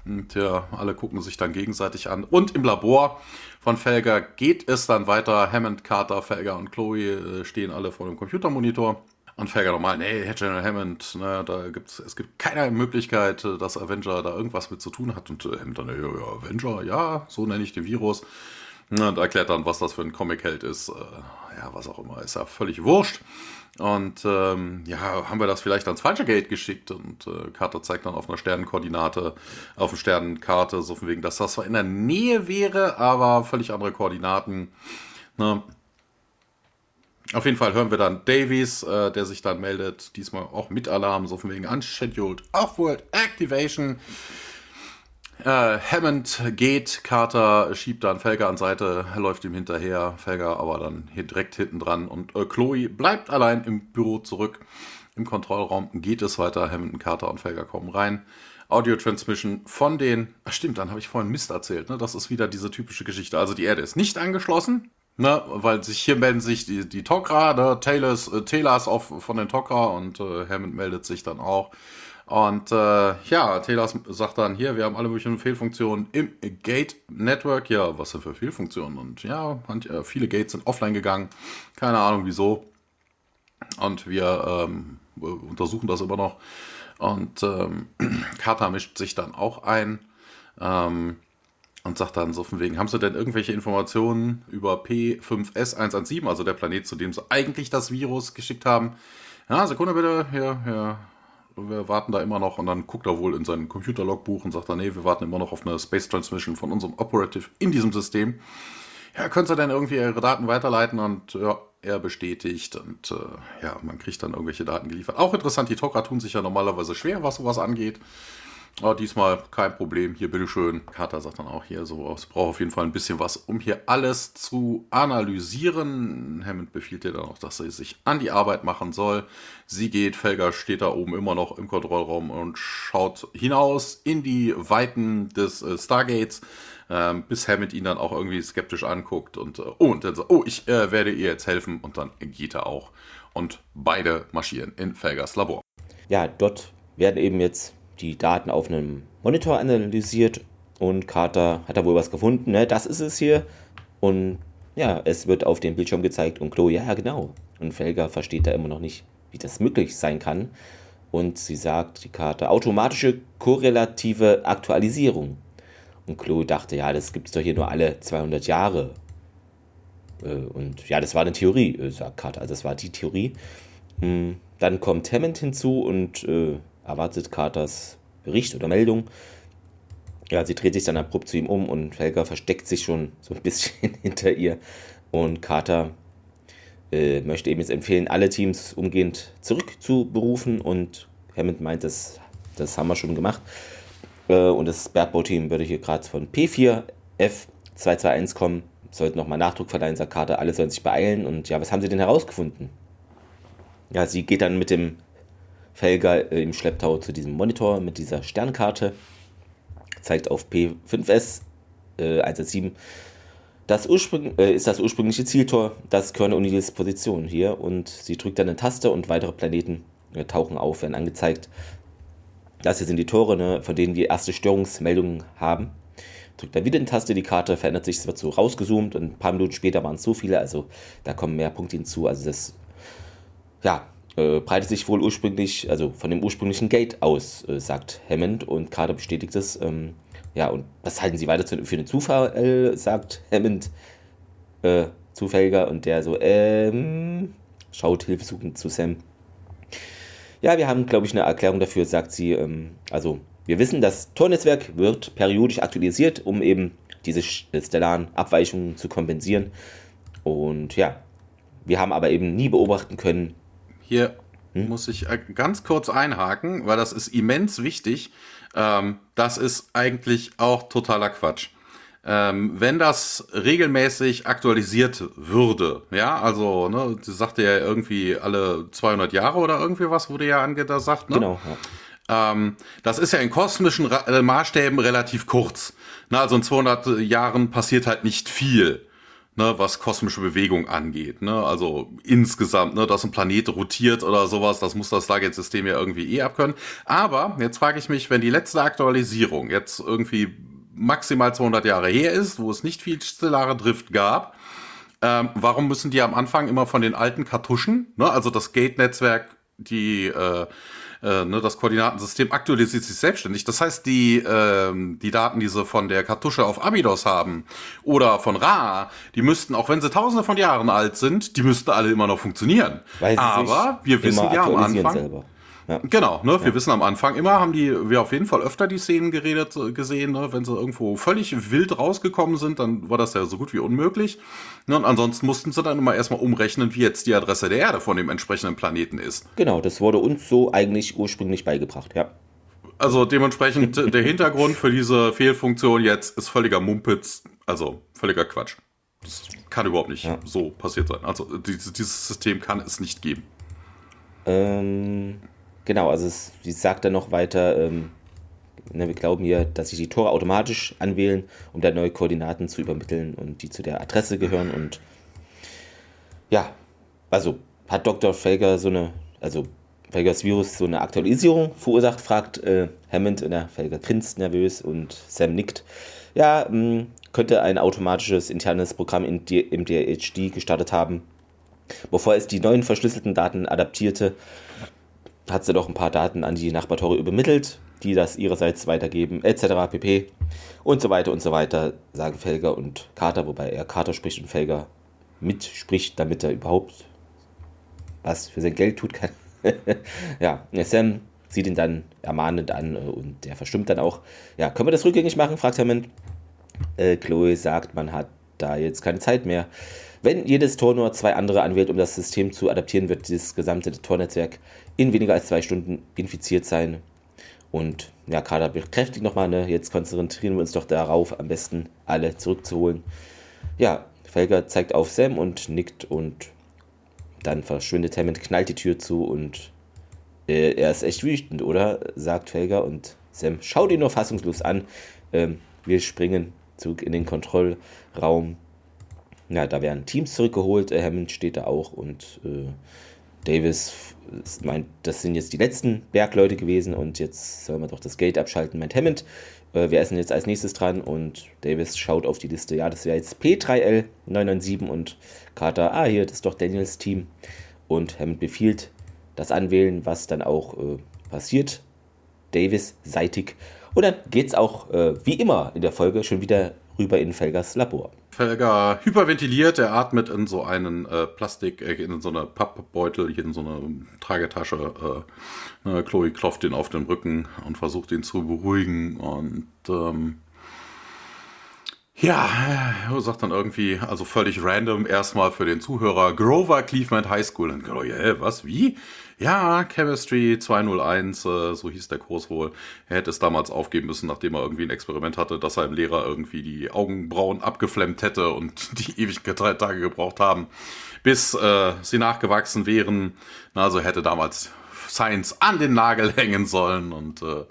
Speaker 2: Und ja, alle gucken sich dann gegenseitig an. Und im Labor von Felger geht es dann weiter. Hammond, Carter, Felger und Chloe äh, stehen alle vor dem Computermonitor. Und Felger nochmal, nee, Herr General Hammond, ne, da gibt's, es gibt keine Möglichkeit, äh, dass Avenger da irgendwas mit zu tun hat. Und äh, Hammond dann, ja, ja, Avenger, ja, so nenne ich den Virus. Und erklärt dann, was das für ein Comic-Held ist. Äh, ja, was auch immer, ist ja völlig wurscht. Und ähm, ja, haben wir das vielleicht ans falsche Gate geschickt und äh, Carter zeigt dann auf einer Sternenkoordinate, auf einer Sternenkarte, so von wegen, dass das zwar in der Nähe wäre, aber völlig andere Koordinaten. Ne? Auf jeden Fall hören wir dann Davies, äh, der sich dann meldet, diesmal auch mit Alarm, so von wegen Unscheduled Offworld Activation. Äh, Hammond geht, Carter schiebt dann Felger an Seite, läuft ihm hinterher, Felger aber dann hier direkt hinten dran und äh, Chloe bleibt allein im Büro zurück. Im Kontrollraum geht es weiter, Hammond, Carter und Felger kommen rein. Audio Transmission von den, ach stimmt, dann habe ich vorhin Mist erzählt, ne? das ist wieder diese typische Geschichte. Also die Erde ist nicht angeschlossen, Ne, weil sich hier melden sich die, die Tok'ra, ne, Taylors, äh, Taylors auf, von den Tok'ra und äh, Hammond meldet sich dann auch. Und äh, ja, Taylor sagt dann hier, wir haben alle möglichen Fehlfunktionen im Gate Network. Ja, was sind für Fehlfunktionen? Und ja, äh, viele Gates sind offline gegangen. Keine Ahnung wieso. Und wir ähm, untersuchen das immer noch. Und ähm, Kata mischt sich dann auch ein ähm, und sagt dann so von wegen, haben Sie denn irgendwelche Informationen über P5S117, also der Planet, zu dem Sie eigentlich das Virus geschickt haben? Ja, Sekunde bitte, hier, hier, wir warten da immer noch und dann guckt er wohl in sein Computerlogbuch und sagt dann, nee, wir warten immer noch auf eine Space Transmission von unserem Operative in diesem System. Ja, könnt ihr denn irgendwie ihre Daten weiterleiten und ja, er bestätigt und äh, ja, man kriegt dann irgendwelche Daten geliefert. Auch interessant, die Talker tun sich ja normalerweise schwer, was sowas angeht. Aber diesmal kein Problem. Hier, bitteschön. Carter sagt dann auch hier so, es braucht auf jeden Fall ein bisschen was, um hier alles zu analysieren. Hammond befiehlt ihr dann auch, dass sie sich an die Arbeit machen soll. Sie geht, Felger steht da oben immer noch im Kontrollraum und schaut hinaus in die Weiten des äh, Stargates, ähm, bis Hammond ihn dann auch irgendwie skeptisch anguckt und, äh, oh, und dann so, oh, ich äh, werde ihr jetzt helfen. Und dann geht er auch. Und beide marschieren in Felgers Labor.
Speaker 1: Ja, dort werden eben jetzt die Daten auf einem Monitor analysiert und Carter hat da wohl was gefunden, ne? Das ist es hier. Und ja, es wird auf dem Bildschirm gezeigt und Chloe, ja, genau. Und Felger versteht da immer noch nicht, wie das möglich sein kann. Und sie sagt, die Karte, automatische korrelative Aktualisierung. Und Chloe dachte, ja, das gibt es doch hier nur alle 200 Jahre. Äh, und ja, das war eine Theorie, äh, sagt Carter. Also das war die Theorie. Hm, dann kommt Hammond hinzu und äh, erwartet Carters Bericht oder Meldung. Ja, sie dreht sich dann abrupt zu ihm um und Helga versteckt sich schon so ein bisschen hinter ihr. Und Carter äh, möchte eben jetzt empfehlen, alle Teams umgehend zurückzuberufen. Und Hammond meint, das, das haben wir schon gemacht. Äh, und das Bergbauteam würde hier gerade von P4F221 kommen. Sollten nochmal Nachdruck verleihen, sagt Carter, alle sollen sich beeilen. Und ja, was haben sie denn herausgefunden? Ja, sie geht dann mit dem Felger äh, im Schlepptau zu diesem Monitor mit dieser Sternkarte zeigt auf P5S äh, 117 das Ursprung, äh, ist das ursprüngliche Zieltor, das Körner O'Neills Position hier und sie drückt dann eine Taste und weitere Planeten äh, tauchen auf, werden angezeigt. Das hier sind die Tore, ne, von denen wir erste Störungsmeldungen haben. Drückt dann wieder eine Taste, die Karte verändert sich, es wird so rausgezoomt und ein paar Minuten später waren es so viele, also da kommen mehr Punkte hinzu. Also das, ja, äh, breitet sich wohl ursprünglich, also von dem ursprünglichen Gate aus, äh, sagt Hammond und Carter bestätigt es. Ähm, ja, und das halten sie weiter für einen Zufall, sagt Hammond äh, zufälliger und der so, ähm, schaut hilfesuchend zu Sam. Ja, wir haben, glaube ich, eine Erklärung dafür, sagt sie. Ähm, also, wir wissen, das Tornetzwerk wird periodisch aktualisiert, um eben diese stellaren Abweichungen zu kompensieren. Und ja, wir haben aber eben nie beobachten können,
Speaker 2: hier hm? muss ich äh, ganz kurz einhaken, weil das ist immens wichtig. Ähm, das ist eigentlich auch totaler Quatsch. Ähm, wenn das regelmäßig aktualisiert würde, ja, also, ne, du sagte ja irgendwie alle 200 Jahre oder irgendwie was wurde ja angesagt, ne? Genau. Ja. Ähm, das ist ja in kosmischen Ra äh, Maßstäben relativ kurz. Na, also in 200 Jahren passiert halt nicht viel ne, was kosmische Bewegung angeht. Ne? Also insgesamt, ne, dass ein Planet rotiert oder sowas, das muss das Stargate-System ja irgendwie eh abkönnen. Aber jetzt frage ich mich, wenn die letzte Aktualisierung jetzt irgendwie maximal 200 Jahre her ist, wo es nicht viel stellare Drift gab, ähm, warum müssen die am Anfang immer von den alten Kartuschen, ne, also das Gate-Netzwerk, die äh, äh, ne, das Koordinatensystem aktualisiert sich selbstständig. Das heißt, die, äh, die Daten, die sie von der Kartusche auf Abydos haben oder von Ra, die müssten, auch wenn sie tausende von Jahren alt sind, die müssten alle immer noch funktionieren. Aber wir wissen ja am Anfang. Selber. Ja. Genau, ne? Wir ja. wissen am Anfang immer, haben die wir auf jeden Fall öfter die Szenen geredet, äh, gesehen, ne? wenn sie irgendwo völlig wild rausgekommen sind, dann war das ja so gut wie unmöglich. Ne? Und ansonsten mussten sie dann immer erstmal umrechnen, wie jetzt die Adresse der Erde von dem entsprechenden Planeten ist.
Speaker 1: Genau, das wurde uns so eigentlich ursprünglich beigebracht, ja.
Speaker 2: Also dementsprechend der Hintergrund für diese Fehlfunktion jetzt ist völliger Mumpitz, also völliger Quatsch. Das kann überhaupt nicht ja. so passiert sein. Also dieses, dieses System kann es nicht geben.
Speaker 1: Ähm, Genau, also es, sie sagt dann noch weiter, ähm, ne, wir glauben hier, dass sich die Tore automatisch anwählen, um da neue Koordinaten zu übermitteln und die zu der Adresse gehören. Und ja, also hat Dr. Felger so eine, also Felgers Virus so eine Aktualisierung verursacht, fragt äh, Hammond und der Felger grinst nervös und Sam nickt. Ja, mh, hm, könnte ein automatisches internes Programm im DHD gestartet haben, bevor es die neuen verschlüsselten Daten adaptierte hat sie doch ein paar Daten an die Nachbartore übermittelt, die das ihrerseits weitergeben, etc. pp. Und so weiter und so weiter, sagen Felger und Carter, wobei er Carter spricht und Felger mitspricht, damit er überhaupt was für sein Geld tut kann. ja, Sam sieht ihn dann ermahnend an äh, und der verstimmt dann auch. Ja, können wir das rückgängig machen? fragt Hammond. Äh, Chloe sagt, man hat da jetzt keine Zeit mehr. Wenn jedes Tor nur zwei andere anwählt, um das System zu adaptieren, wird dieses gesamte Tornetzwerk in weniger als zwei Stunden infiziert sein. Und ja, Kader bekräftigt nochmal, ne, jetzt konzentrieren wir uns doch darauf, am besten alle zurückzuholen. Ja, Felger zeigt auf Sam und nickt und dann verschwindet Hammond, knallt die Tür zu und äh, er ist echt wütend, oder? sagt Felger und Sam schaut ihn nur fassungslos an. Ähm, wir springen zurück in den Kontrollraum. Ja, da werden Teams zurückgeholt. Hammond steht da auch und äh, Davis meint, das sind jetzt die letzten Bergleute gewesen und jetzt soll man doch das Gate abschalten, meint Hammond. Äh, wer ist denn jetzt als nächstes dran? Und Davis schaut auf die Liste. Ja, das wäre jetzt P3L 997 und Carter, ah, hier, das ist doch Daniels Team. Und Hammond befiehlt das Anwählen, was dann auch äh, passiert. Davis seitig. Und dann geht es auch, äh, wie immer in der Folge, schon wieder rüber in Felgers Labor.
Speaker 2: Felger hyperventiliert, er atmet in so einen äh, Plastik, äh, in so eine Pappbeutel, in so eine Tragetasche. Äh, Chloe klopft ihn auf den Rücken und versucht ihn zu beruhigen und ähm, ja, er sagt dann irgendwie, also völlig random erstmal für den Zuhörer, Grover Cleveland High School. Und Chloe, hä, was, wie? Ja, Chemistry 201, äh, so hieß der Kurs wohl. Er hätte es damals aufgeben müssen, nachdem er irgendwie ein Experiment hatte, dass seinem Lehrer irgendwie die Augenbrauen abgeflemmt hätte und die ewig drei Tage gebraucht haben, bis äh, sie nachgewachsen wären. Also hätte damals Science an den Nagel hängen sollen und äh,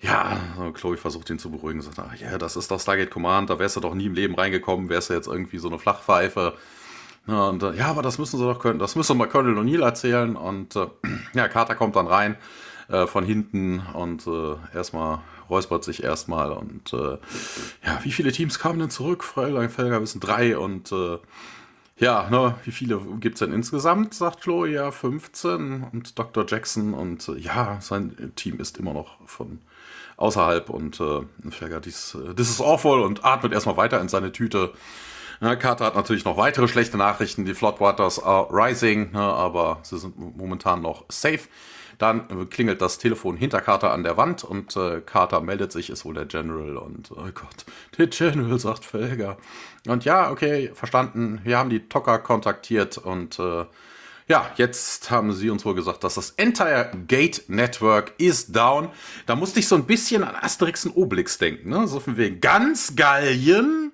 Speaker 2: ja, Chloe versucht ihn zu beruhigen, sagt, ach ja, das ist doch Stargate Command, da wärst du doch nie im Leben reingekommen, wärst du jetzt irgendwie so eine Flachpfeife. Ja, und, äh, ja, aber das müssen sie doch können, das müssen wir Colonel O'Neill erzählen. Und äh, ja, Carter kommt dann rein äh, von hinten und äh, erstmal räuspert sich erstmal. Und äh, ja, wie viele Teams kamen denn zurück? Fräulein Felger wissen drei und äh, ja, ne, wie viele gibt es denn insgesamt, sagt Flo, ja, 15 und Dr. Jackson und ja, sein Team ist immer noch von außerhalb und Felger, dies, das ist awful und atmet erstmal weiter in seine Tüte. Ja, Carter hat natürlich noch weitere schlechte Nachrichten. Die Floodwaters are rising, ne, aber sie sind momentan noch safe. Dann klingelt das Telefon hinter Carter an der Wand und äh, Carter meldet sich, ist wohl der General und oh Gott, der General sagt Felger. Und ja, okay, verstanden. Wir haben die Tocker kontaktiert und äh, ja, jetzt haben sie uns wohl gesagt, dass das Entire Gate Network is down. Da musste ich so ein bisschen an Asterix und Obelix denken, ne? So von wegen ganz Gallien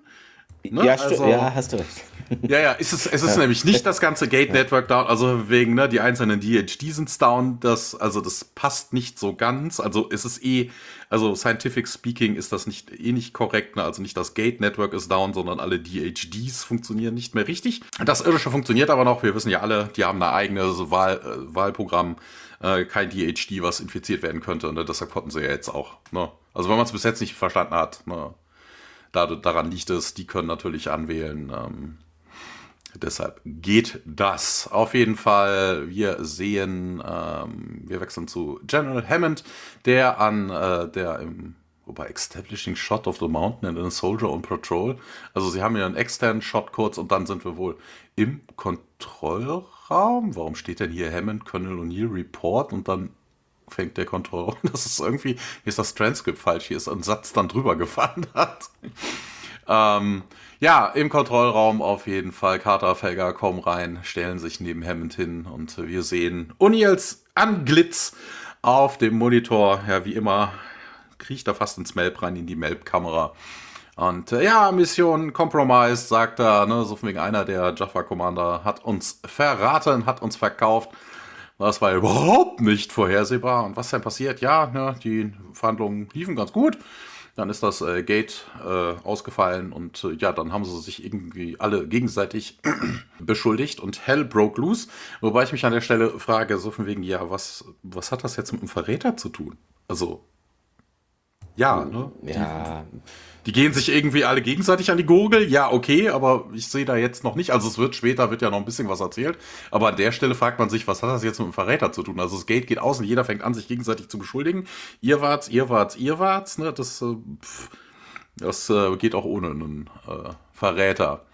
Speaker 1: Ne? Ja, also, ja, hast du recht.
Speaker 2: Ja, ja, ist es, es ist ja. nämlich nicht das ganze Gate Network down, also wegen, ne, die einzelnen DHD sind down, das, also das passt nicht so ganz, also ist es eh, also scientific speaking ist das nicht, eh nicht korrekt, ne? also nicht das Gate Network ist down, sondern alle DHDs funktionieren nicht mehr richtig. Das irdische funktioniert aber noch, wir wissen ja alle, die haben ein eigenes Wahl, äh, Wahlprogramm, äh, kein DHD, was infiziert werden könnte, und ne? deshalb konnten sie ja jetzt auch, ne. Also wenn man es bis jetzt nicht verstanden hat, ne, daran liegt es, die können natürlich anwählen. Ähm, deshalb geht das. Auf jeden Fall, wir sehen, ähm, wir wechseln zu General Hammond, der an der, äh, der im Wobei Establishing Shot of the Mountain and a Soldier on Patrol. Also sie haben ja einen externen Shot kurz und dann sind wir wohl im Kontrollraum. Warum steht denn hier Hammond, Colonel O'Neill Report und dann fängt der Kontrollraum. Das ist irgendwie, hier ist das Transkript falsch, hier ist ein Satz dann drüber gewandert. ähm, ja, im Kontrollraum auf jeden Fall. Carter, Felger kommen rein, stellen sich neben Hammond hin und wir sehen O'Neills Anglitz auf dem Monitor. Ja, wie immer kriecht er fast ins Melb rein, in die Melb-Kamera. Und äh, ja, Mission Compromise, sagt er, ne, so von wegen einer der Jaffa-Commander hat uns verraten, hat uns verkauft. Das war überhaupt nicht vorhersehbar. Und was dann passiert? Ja, ne, die Verhandlungen liefen ganz gut. Dann ist das äh, Gate äh, ausgefallen und äh, ja, dann haben sie sich irgendwie alle gegenseitig beschuldigt und Hell broke loose. Wobei ich mich an der Stelle frage, so von wegen, ja, was, was hat das jetzt mit einem Verräter zu tun? Also, ja, ne?
Speaker 1: Ja.
Speaker 2: Die, die gehen sich irgendwie alle gegenseitig an die Gurgel. Ja, okay, aber ich sehe da jetzt noch nicht. Also es wird später, wird ja noch ein bisschen was erzählt. Aber an der Stelle fragt man sich, was hat das jetzt mit dem Verräter zu tun? Also das Gate geht aus und jeder fängt an, sich gegenseitig zu beschuldigen. Ihr wart's, ihr wart's, ihr wart's. Ne? Das, äh, das äh, geht auch ohne einen äh, Verräter.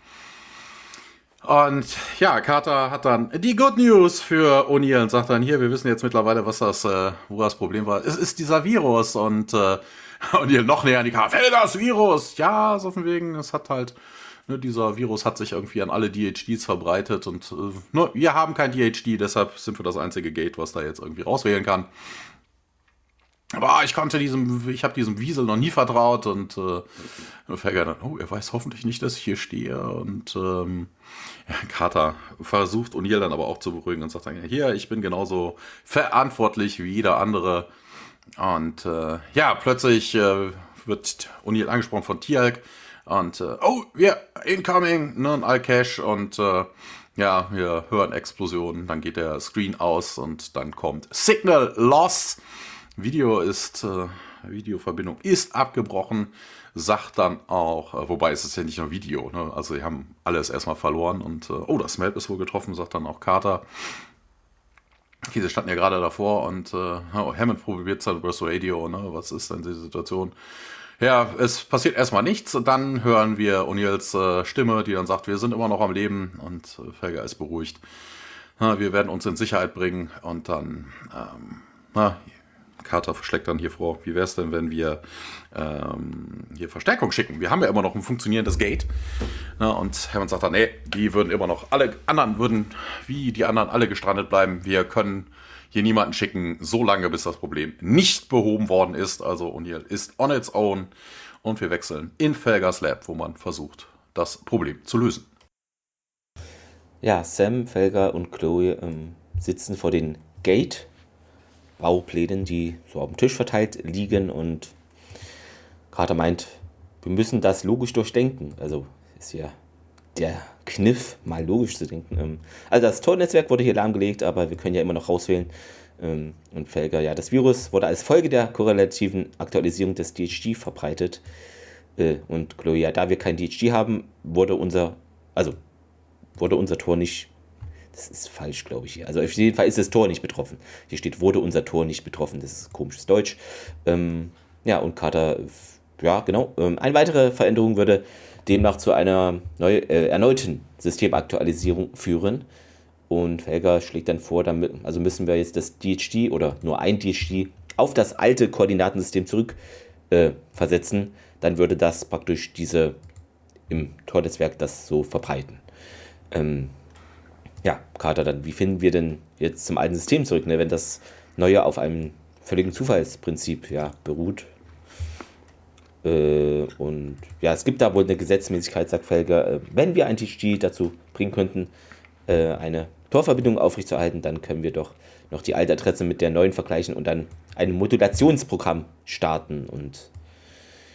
Speaker 2: Und ja, Carter hat dann die Good News für O'Neill und sagt dann hier, wir wissen jetzt mittlerweile, was das, äh, wo das Problem war. Es ist dieser Virus und äh, ihr noch näher an die Karte. das Virus! Ja, so von wegen, es hat halt, ne, dieser Virus hat sich irgendwie an alle DHDs verbreitet und äh, ne, wir haben kein DHD, deshalb sind wir das einzige Gate, was da jetzt irgendwie rauswählen kann. Aber ich konnte diesem, ich habe diesem Wiesel noch nie vertraut und äh, Ferger dann, oh, er weiß hoffentlich nicht, dass ich hier stehe. Und ähm, ja, Carter versucht O'Neill dann aber auch zu beruhigen und sagt dann, hier, ich bin genauso verantwortlich wie jeder andere. Und äh, ja, plötzlich äh, wird O'Neill angesprochen von Tialk und äh, oh, wir yeah, incoming, ne, Al-Cash und äh, Ja, wir hören Explosionen, dann geht der Screen aus und dann kommt Signal Loss. Video ist, äh, Videoverbindung ist abgebrochen, sagt dann auch, äh, wobei es ist ja nicht nur Video, ne? also sie haben alles erstmal verloren und, äh, oh, das Map ist wohl getroffen, sagt dann auch Carter. Okay, sie standen ja gerade davor und äh, oh, Hammond probiert dann übers Radio, ne? was ist denn die Situation? Ja, es passiert erstmal nichts. Dann hören wir O'Neills äh, Stimme, die dann sagt, wir sind immer noch am Leben und äh, Felger ist beruhigt. Na, wir werden uns in Sicherheit bringen und dann, ähm, na, Carter schlägt dann hier vor, wie wäre es denn, wenn wir ähm, hier Verstärkung schicken? Wir haben ja immer noch ein funktionierendes Gate. Na, und Hammond sagt dann, nee, die würden immer noch, alle anderen würden, wie die anderen, alle gestrandet bleiben. Wir können hier niemanden schicken, so lange, bis das Problem nicht behoben worden ist. Also O'Neill ist on its own und wir wechseln in Felgers Lab, wo man versucht, das Problem zu lösen.
Speaker 1: Ja, Sam, Felger und Chloe ähm, sitzen vor den Gate-Bauplänen, die so auf dem Tisch verteilt liegen und Carter meint, wir müssen das logisch durchdenken. Also ist ja der Kniff, mal logisch zu denken. Ähm, also das Tornetzwerk wurde hier lahmgelegt, aber wir können ja immer noch rauswählen. Ähm, und Felger, ja, das Virus wurde als Folge der korrelativen Aktualisierung des DHG verbreitet. Äh, und Chloe, ja, da wir kein DHG haben, wurde unser, also wurde unser Tor nicht, das ist falsch, glaube ich. Also auf jeden Fall ist das Tor nicht betroffen. Hier steht, wurde unser Tor nicht betroffen. Das ist komisches Deutsch. Ähm, ja, und Carter, ja, genau. eine weitere Veränderung würde demnach zu einer neu, äh, erneuten Systemaktualisierung führen. Und Helga schlägt dann vor, damit, also müssen wir jetzt das DHD oder nur ein DHD auf das alte Koordinatensystem zurück äh. Dann würde das praktisch diese im Tornetzwerk das so verbreiten. Ähm, ja, Carter, dann wie finden wir denn jetzt zum alten System zurück, ne, wenn das neue auf einem völligen Zufallsprinzip ja, beruht? Äh, und ja, es gibt da wohl eine Gesetzmäßigkeit, sagt Felger, äh, wenn wir ein TG dazu bringen könnten, äh, eine Torverbindung aufrechtzuerhalten, dann können wir doch noch die alte Adresse mit der neuen vergleichen und dann ein Modulationsprogramm starten und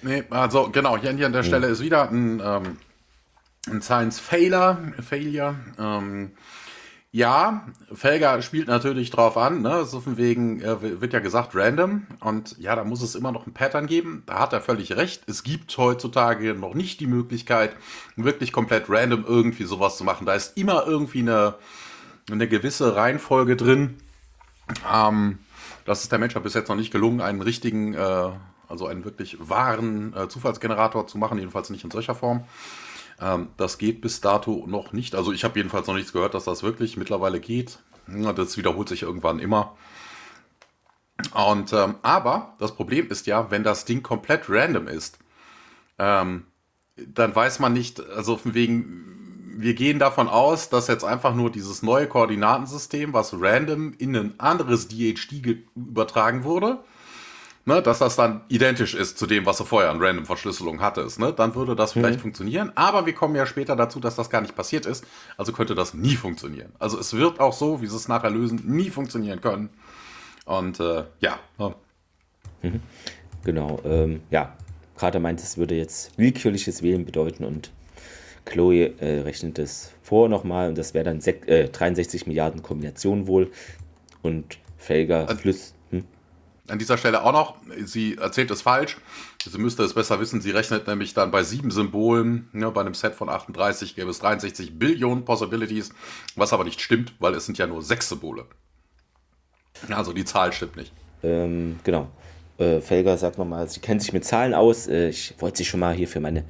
Speaker 2: Nee, also genau, hier, hier an der hm. Stelle ist wieder ein, ähm, ein Science Failure. Failure. Ähm, ja, Felger spielt natürlich drauf an, ne? So von wegen, äh, wird ja gesagt random. Und ja, da muss es immer noch ein Pattern geben. Da hat er völlig recht. Es gibt heutzutage noch nicht die Möglichkeit, wirklich komplett random irgendwie sowas zu machen. Da ist immer irgendwie eine, eine gewisse Reihenfolge drin. Ähm, das ist der Mensch bis jetzt noch nicht gelungen, einen richtigen, äh, also einen wirklich wahren äh, Zufallsgenerator zu machen, jedenfalls nicht in solcher Form. Ähm, das geht bis dato noch nicht. Also ich habe jedenfalls noch nichts gehört, dass das wirklich mittlerweile geht. Das wiederholt sich irgendwann immer. Und ähm, aber das Problem ist ja, wenn das Ding komplett random ist, ähm, dann weiß man nicht, also von wegen, wir gehen davon aus, dass jetzt einfach nur dieses neue Koordinatensystem, was random in ein anderes DHD übertragen wurde, ne, dass das dann identisch ist zu dem, was du vorher an Random Verschlüsselung hattest, ne, dann würde das vielleicht mhm. funktionieren. Aber wir kommen ja später dazu, dass das gar nicht passiert ist. Also könnte das nie funktionieren. Also es wird auch so, wie sie es nachher lösen, nie funktionieren können. Und äh, ja.
Speaker 1: Mhm. Genau, ähm, ja. Carter meint, es würde jetzt willkürliches Wählen bedeuten und Chloe äh, rechnet es vor nochmal und das wäre dann äh, 63 Milliarden Kombinationen wohl. Und Felger
Speaker 2: also, an dieser Stelle auch noch, sie erzählt es falsch. Sie müsste es besser wissen. Sie rechnet nämlich dann bei sieben Symbolen. Ja, bei einem Set von 38 gäbe es 63 Billionen Possibilities, was aber nicht stimmt, weil es sind ja nur sechs Symbole. Also die Zahl stimmt nicht.
Speaker 1: Ähm, genau. Äh, Felger sagt nochmal, sie kennt sich mit Zahlen aus. Äh, ich wollte sie schon mal hier für meine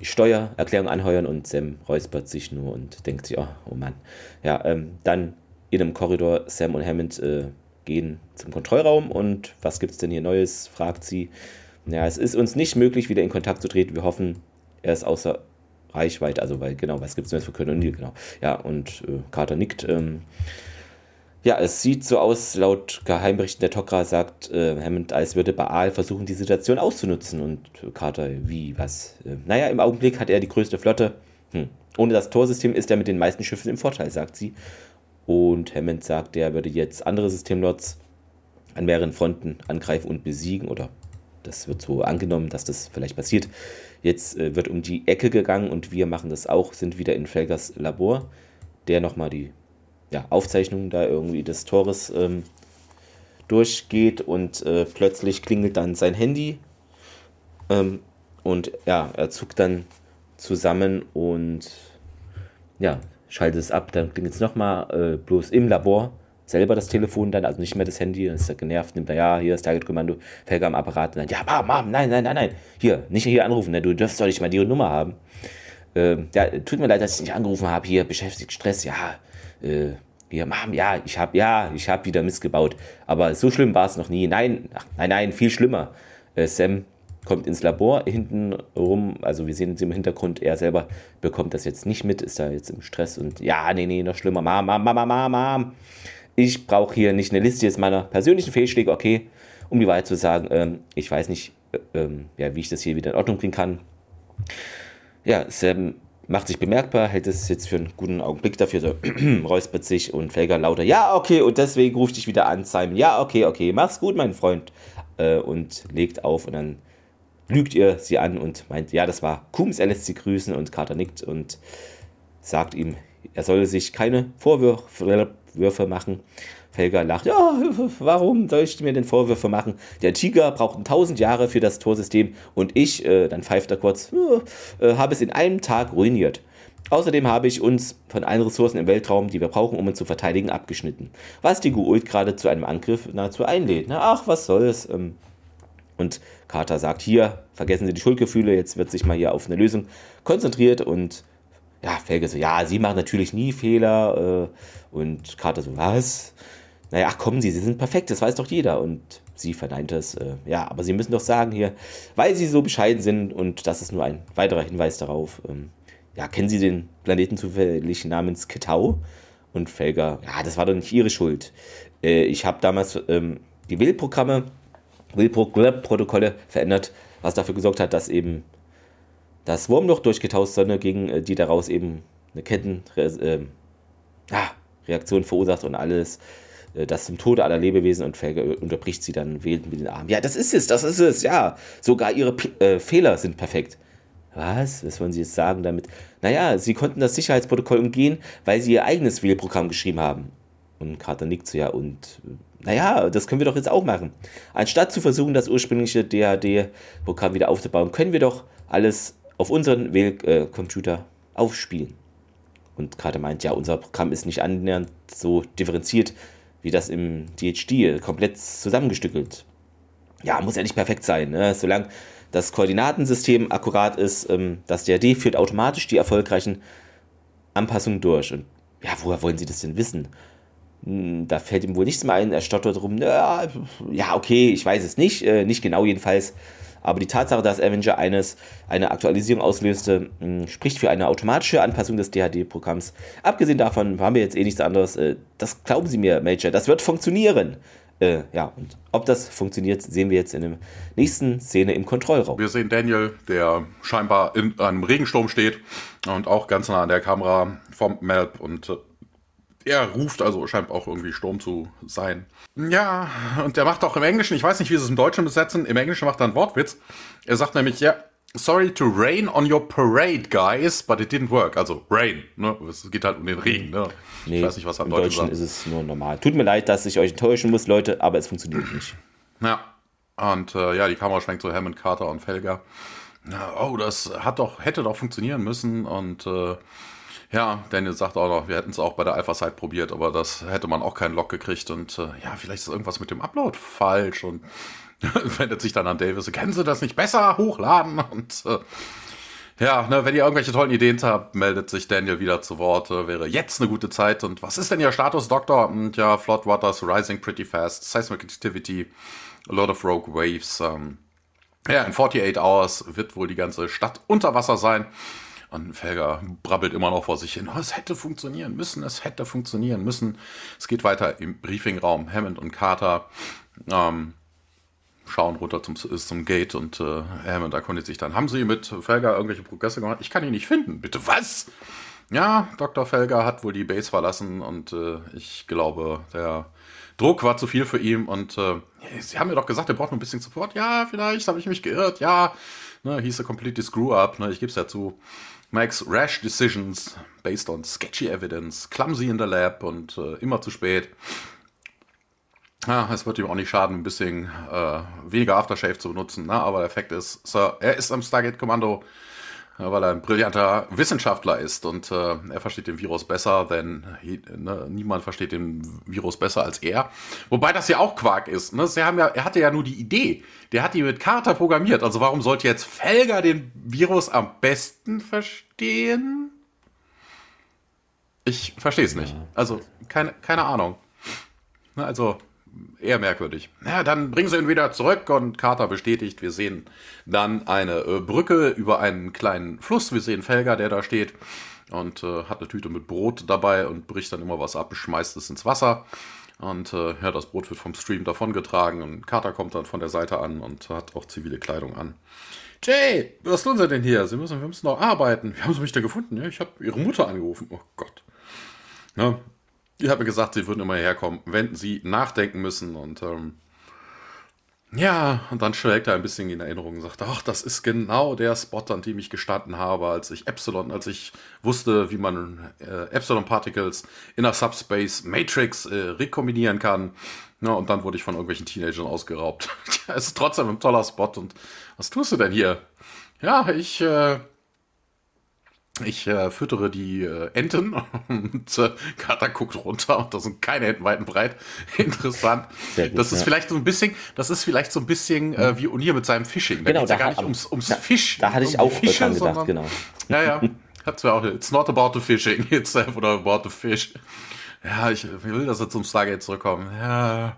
Speaker 1: Steuererklärung anheuern und Sam räuspert sich nur und denkt sich, oh, oh Mann. Ja, ähm, dann in einem Korridor Sam und Hammond äh, gehen zum Kontrollraum und was gibt es denn hier Neues, fragt sie. Ja, es ist uns nicht möglich, wieder in Kontakt zu treten. Wir hoffen, er ist außer Reichweite, also weil, genau, was gibt es Neues für Köln und Nil, genau. Ja, und äh, Carter nickt. Ähm, ja, es sieht so aus, laut Geheimberichten der Tokra sagt äh, Hammond, als würde Baal versuchen, die Situation auszunutzen. Und Carter, wie, was? Äh, naja, im Augenblick hat er die größte Flotte. Hm. Ohne das Torsystem ist er mit den meisten Schiffen im Vorteil, sagt sie. Und Hammond sagt, er würde jetzt andere Systemlots an mehreren Fronten angreifen und besiegen. Oder das wird so angenommen, dass das vielleicht passiert. Jetzt äh, wird um die Ecke gegangen und wir machen das auch, sind wieder in Felgers Labor. der nochmal die ja, Aufzeichnung da irgendwie des Tores ähm, durchgeht und äh, plötzlich klingelt dann sein Handy ähm, und ja, er zuckt dann zusammen und ja, schaltet es ab, dann klingelt es nochmal, äh, bloß im Labor selber das Telefon dann, also nicht mehr das Handy, dann ist er genervt, nimmt er, ja, hier ist Target-Kommando, Felger am Apparat, dann, ja, Mom, Mom, nein, nein, nein, nein, hier, nicht hier anrufen, ne, du dürfst doch nicht mal die Nummer haben. Ähm, ja, tut mir leid, dass ich nicht angerufen habe, hier, beschäftigt, Stress, ja, äh, hier, Mom, ja, ich habe, ja, ich habe wieder missgebaut, aber so schlimm war es noch nie, nein, ach, nein, nein, viel schlimmer. Äh, Sam kommt ins Labor hinten rum, also wir sehen es im Hintergrund, er selber bekommt das jetzt nicht mit, ist da jetzt im Stress und ja, nee, nee, noch schlimmer, Mom, Mom, Mom, Mom, Mom, ich brauche hier nicht eine Liste jetzt meiner persönlichen Fehlschläge, okay, um die Wahrheit zu sagen, ähm, ich weiß nicht, äh, ähm, ja, wie ich das hier wieder in Ordnung bringen kann. Ja, Sam macht sich bemerkbar, hält es jetzt für einen guten Augenblick dafür, so räuspert sich und Felger lauter, ja, okay, und deswegen ruft dich wieder an, Simon, ja, okay, okay, mach's gut, mein Freund, äh, und legt auf und dann lügt ihr sie an und meint, ja, das war Kums, er lässt sie grüßen und Carter nickt und sagt ihm, er solle sich keine Vorwürfe machen. Felger lacht, ja, warum soll ich mir denn Vorwürfe machen? Der Tiger braucht tausend Jahre für das Torsystem und ich, äh, dann pfeift er kurz, äh, habe es in einem Tag ruiniert. Außerdem habe ich uns von allen Ressourcen im Weltraum, die wir brauchen, um uns zu verteidigen, abgeschnitten. Was die Guult gerade zu einem Angriff nahezu einlädt. Na, ach, was soll's. Ähm, und Carter sagt, hier, vergessen Sie die Schuldgefühle, jetzt wird sich mal hier auf eine Lösung konzentriert und ja, Felge so, ja, Sie machen natürlich nie Fehler äh, und Carter so, was? Naja, ach kommen Sie, Sie sind perfekt, das weiß doch jeder und sie verneint es, äh, ja, aber Sie müssen doch sagen hier, weil Sie so bescheiden sind und das ist nur ein weiterer Hinweis darauf, ähm, ja, kennen Sie den Planeten zufällig namens Ketau? Und Felger, ja, das war doch nicht Ihre Schuld. Äh, ich habe damals ähm, die Wählprogramme Will-Protokolle verändert, was dafür gesorgt hat, dass eben das Wurmloch durchgetauscht Sonne gegen äh, die daraus eben eine Kettenreaktion äh, verursacht und alles äh, das zum Tode aller Lebewesen und unterbricht sie dann wählend mit den Armen. Ja, das ist es, das ist es, ja. Sogar ihre P äh, Fehler sind perfekt. Was? Was wollen Sie jetzt sagen damit? Naja, Sie konnten das Sicherheitsprotokoll umgehen, weil Sie Ihr eigenes Wählprogramm geschrieben haben. Und Carter nickt so, ja, und naja, das können wir doch jetzt auch machen. Anstatt zu versuchen, das ursprüngliche DHD-Programm wieder aufzubauen, können wir doch alles auf unseren Wählcomputer äh, aufspielen. Und gerade meint, ja, unser Programm ist nicht annähernd so differenziert wie das im DHD, komplett zusammengestückelt. Ja, muss ja nicht perfekt sein, ne? solange das Koordinatensystem akkurat ist, ähm, das DHD führt automatisch die erfolgreichen Anpassungen durch. Und ja, woher wollen Sie das denn wissen? Hm, da fällt ihm wohl nichts mehr ein. Er stottert rum. Ja, okay, ich weiß es nicht. Äh, nicht genau jedenfalls. Aber die Tatsache, dass Avenger eines eine Aktualisierung auslöste, hm, spricht für eine automatische Anpassung des DHD-Programms. Abgesehen davon haben wir jetzt eh nichts anderes. Äh, das glauben Sie mir, Major. Das wird funktionieren. Äh, ja, und ob das funktioniert, sehen wir jetzt in der nächsten Szene im Kontrollraum.
Speaker 2: Wir sehen Daniel, der scheinbar in einem Regensturm steht und auch ganz nah an der Kamera vom Melp und äh, er ruft, also scheint auch irgendwie Sturm zu sein. Ja, und der macht auch im Englischen, ich weiß nicht, wie sie es im Deutschen besetzen, im Englischen macht er einen Wortwitz. Er sagt nämlich, ja, sorry to rain on your parade, guys, but it didn't work. Also rain, ne? Es geht halt um den Regen, ne?
Speaker 1: Nee, ich weiß nicht, was er im Deutschen, Deutschen ist es nur normal. Tut mir leid, dass ich euch enttäuschen muss, Leute, aber es funktioniert nicht.
Speaker 2: Ja, und äh, ja, die Kamera schwenkt so Hammond, Carter und Felger. Oh, das hat doch, hätte doch funktionieren müssen und äh, ja, Daniel sagt auch noch, wir hätten es auch bei der Alpha-Site probiert, aber das hätte man auch keinen Lock gekriegt und äh, ja, vielleicht ist irgendwas mit dem Upload falsch und wendet sich dann an Davis, kennen Sie das nicht besser? Hochladen und äh, ja, ne, wenn ihr irgendwelche tollen Ideen habt, meldet sich Daniel wieder zu Wort. Äh, wäre jetzt eine gute Zeit. Und was ist denn Ihr Status, Doktor? Und ja, Floodwaters rising pretty fast, seismic activity, a lot of rogue waves. Ähm, ja, in 48 hours wird wohl die ganze Stadt unter Wasser sein. Und Felger brabbelt immer noch vor sich hin. Oh, es hätte funktionieren müssen, es hätte funktionieren müssen. Es geht weiter im Briefingraum. Hammond und Carter ähm, schauen runter zum, zum Gate und äh, Hammond erkundigt sich dann. Haben Sie mit Felger irgendwelche Progresse gemacht? Ich kann ihn nicht finden. Bitte was? Ja, Dr. Felger hat wohl die Base verlassen und äh, ich glaube, der Druck war zu viel für ihn und äh, Sie haben mir doch gesagt, er braucht noch ein bisschen Support. Ja, vielleicht habe ich mich geirrt. Ja, Ne, he's a completely screw up. Ne, ich gebe es ja zu. Makes rash decisions based on sketchy evidence, clumsy in the lab und äh, immer zu spät. Ja, es wird ihm auch nicht schaden, ein bisschen äh, weniger Aftershave zu benutzen. Ne? Aber der Fakt ist, Sir, er ist am Stargate-Kommando weil er ein brillanter Wissenschaftler ist und äh, er versteht den Virus besser, denn ne, niemand versteht den Virus besser als er. Wobei das ja auch Quark ist. Ne? Sie haben ja, er hatte ja nur die Idee. Der hat die mit Carter programmiert. Also warum sollte jetzt Felger den Virus am besten verstehen? Ich verstehe es nicht. Also keine, keine Ahnung. Ne, also eher merkwürdig. Ja, dann bringen sie ihn wieder zurück und Carter bestätigt, wir sehen dann eine äh, Brücke über einen kleinen Fluss. Wir sehen Felger, der da steht und äh, hat eine Tüte mit Brot dabei und bricht dann immer was ab, schmeißt es ins Wasser. Und äh, ja, das Brot wird vom Stream davongetragen und Carter kommt dann von der Seite an und hat auch zivile Kleidung an. Jay, was tun Sie denn hier? Sie müssen, wir müssen noch arbeiten. Wie haben Sie mich da gefunden? Ja, ich habe Ihre Mutter angerufen. Oh Gott. Ja, ich habe gesagt, sie würden immer herkommen, wenn sie nachdenken müssen. Und ähm, ja, und dann schwelgt er ein bisschen in Erinnerung und sagt, ach, das ist genau der Spot, an dem ich gestanden habe, als ich Epsilon, als ich wusste, wie man äh, Epsilon-Particles in einer Subspace Matrix äh, rekombinieren kann. Ja, und dann wurde ich von irgendwelchen Teenagern ausgeraubt. es ist trotzdem ein toller Spot. Und was tust du denn hier? Ja, ich äh, ich äh, füttere die äh, Enten und äh, Kata guckt runter und da sind keine Enten weit und breit. Interessant. Gut, das ist ja. vielleicht so ein bisschen, das ist vielleicht so ein bisschen äh, wie Unir mit seinem Fishing.
Speaker 1: Da genau,
Speaker 2: da
Speaker 1: ja
Speaker 2: gar nicht ums, ums da, Fisch.
Speaker 1: Da hatte ich
Speaker 2: um
Speaker 1: auch Fische, dran gedacht, sondern, genau.
Speaker 2: Ja, ja. Hat's ja auch. It's not about the fishing, it's about the fish. Ja, ich will, dass er zum Stargate zurückkommen. Ja.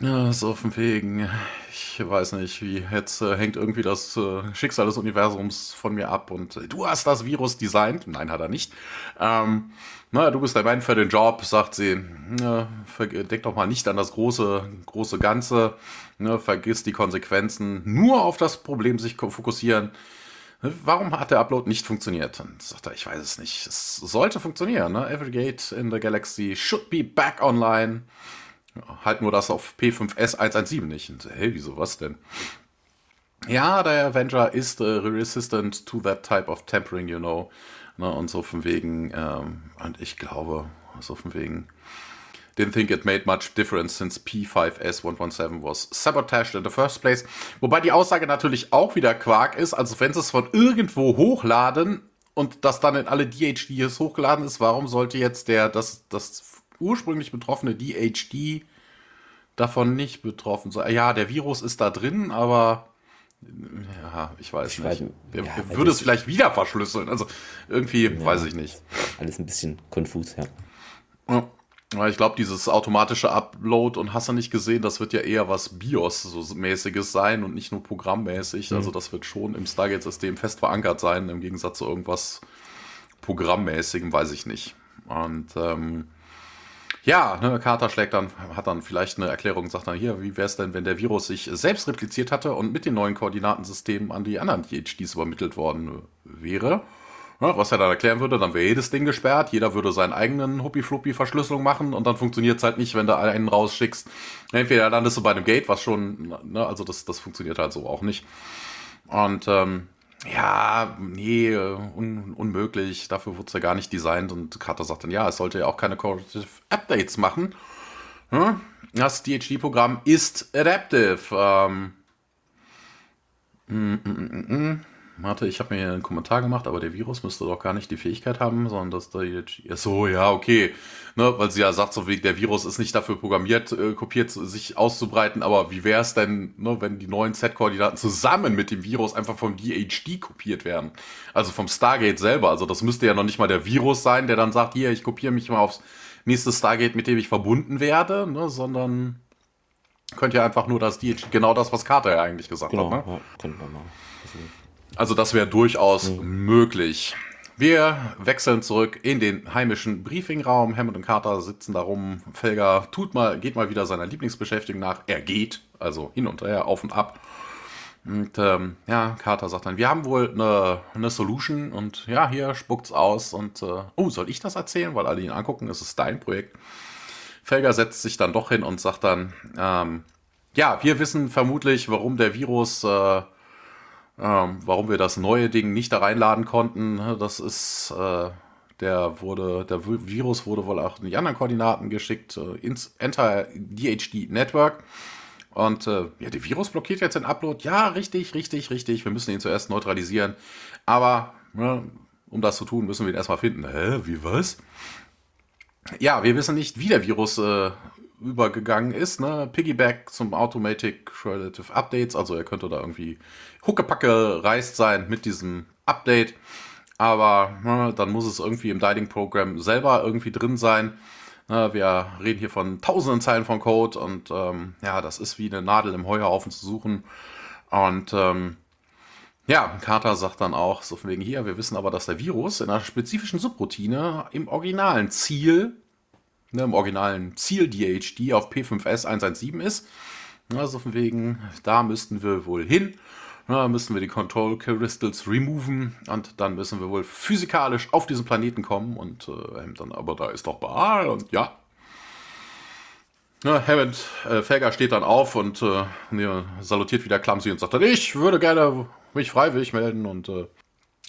Speaker 2: Ja, so auf dem Wegen. Ich weiß nicht, wie jetzt äh, hängt irgendwie das äh, Schicksal des Universums von mir ab und äh, du hast das Virus designt. Nein, hat er nicht. Ähm, na, du bist der Mann für den Job, sagt sie. Ja, denk doch mal nicht an das große, große Ganze. Ne, vergiss die Konsequenzen. Nur auf das Problem sich fokussieren. Warum hat der Upload nicht funktioniert? Und sagt er, ich weiß es nicht. Es sollte funktionieren. Ne? Every gate in the galaxy should be back online. Halt nur das auf P5S 117 nicht. Und, hey, wieso was denn? Ja, der Avenger ist uh, resistant to that type of tempering, you know. Ne, und so von wegen, ähm, und ich glaube, so von wegen, didn't think it made much difference since P5S117 was sabotaged in the first place. Wobei die Aussage natürlich auch wieder Quark ist, also wenn sie es von irgendwo hochladen und das dann in alle DHDs hochgeladen ist, warum sollte jetzt der, das, das ursprünglich betroffene DHD davon nicht betroffen sein. Ja, der Virus ist da drin, aber ja, ich weiß ich nicht. Weiß, der, ja, der würde es vielleicht wieder verschlüsseln. Also irgendwie ja, weiß ich nicht.
Speaker 1: Alles ein bisschen konfus, ja.
Speaker 2: ja. Ich glaube, dieses automatische Upload und hast du nicht gesehen, das wird ja eher was BIOS-mäßiges sein und nicht nur programmmäßig. Mhm. Also das wird schon im Stargate-System fest verankert sein, im Gegensatz zu irgendwas programmmäßigem, weiß ich nicht. Und ähm, ja, ne, Carter schlägt dann, hat dann vielleicht eine Erklärung sagt dann hier, wie wäre es denn, wenn der Virus sich selbst repliziert hatte und mit den neuen Koordinatensystemen an die anderen DHDs übermittelt worden wäre. Ja, was er dann erklären würde, dann wäre jedes Ding gesperrt, jeder würde seinen eigenen Huppi-Fluppi-Verschlüsselung machen und dann funktioniert es halt nicht, wenn du einen rausschickst. Entweder landest du bei einem Gate, was schon, ne, also das, das funktioniert halt so auch nicht. Und ähm, ja, nee, un unmöglich, dafür wurde es ja gar nicht designt. Und Carter sagt dann, ja, es sollte ja auch keine Corrective Updates machen. Hm? Das DHD-Programm ist adaptive. Ähm, mm, mm, mm, Warte, ich habe mir hier einen Kommentar gemacht, aber der Virus müsste doch gar nicht die Fähigkeit haben, sondern dass da jetzt. So, ja, okay. Ne, weil sie ja sagt, so wie der Virus ist nicht dafür programmiert, äh, kopiert, sich auszubreiten, aber wie wäre es denn, ne, wenn die neuen Z-Koordinaten zusammen mit dem Virus einfach vom DHD kopiert werden? Also vom Stargate selber. Also das müsste ja noch nicht mal der Virus sein, der dann sagt, hier, ich kopiere mich mal aufs nächste Stargate, mit dem ich verbunden werde, ne, sondern könnte ja einfach nur das DHD, genau das, was Carter ja eigentlich gesagt genau, hat. Ne? Ja, könnte man mal. Also das wäre durchaus mhm. möglich. Wir wechseln zurück in den heimischen Briefingraum. Hammond und Carter sitzen da rum. Felger tut mal, geht mal wieder seiner Lieblingsbeschäftigung nach. Er geht, also hin und her, auf und ab. Und ähm, ja, Carter sagt dann, wir haben wohl eine, eine Solution und ja, hier spuckt's aus und äh, oh, soll ich das erzählen? Weil alle ihn angucken, es ist dein Projekt. Felger setzt sich dann doch hin und sagt dann, ähm, ja, wir wissen vermutlich, warum der Virus äh, Ähm, warum wir das neue Ding nicht da reinladen konnten, ne, das ist, äh, der wurde, der Virus wurde wohl auch in die anderen Koordinaten geschickt, äh, ins Enter DHD Network. Und äh, ja, der Virus blockiert jetzt den Upload. Ja, richtig, richtig, richtig. Wir müssen ihn zuerst neutralisieren. Aber ne, um das zu tun, müssen wir ihn erstmal finden. Hä, wie was? Ja, wir wissen nicht, wie der Virus äh, übergegangen ist. Ne? Piggyback zum Automatic Relative Updates. Also er könnte da irgendwie Huckepacke reist sein mit diesem Update. Aber ne, dann muss es irgendwie im Dialing-Programm selber irgendwie drin sein. Ne, wir reden hier von tausenden Zeilen von Code und ähm, ja, das ist wie eine Nadel im Heuhaufen zu suchen. Und ähm, ja, Carter sagt dann auch, so von wegen hier, wir wissen aber, dass der Virus in einer spezifischen Subroutine im originalen Ziel, ne, im originalen Ziel DHD auf P5S 117 ist. Also von wegen, da müssten wir wohl hin. Da müssen wir die Control Crystals removen und dann müssen wir wohl physikalisch auf diesen Planeten kommen und äh, dann, aber da ist doch Baal und ja. Ja, Hammond, äh, Felger steht dann auf und äh, salutiert wieder Clumsy und sagt dann, ich würde gerne mich freiwillig melden und äh,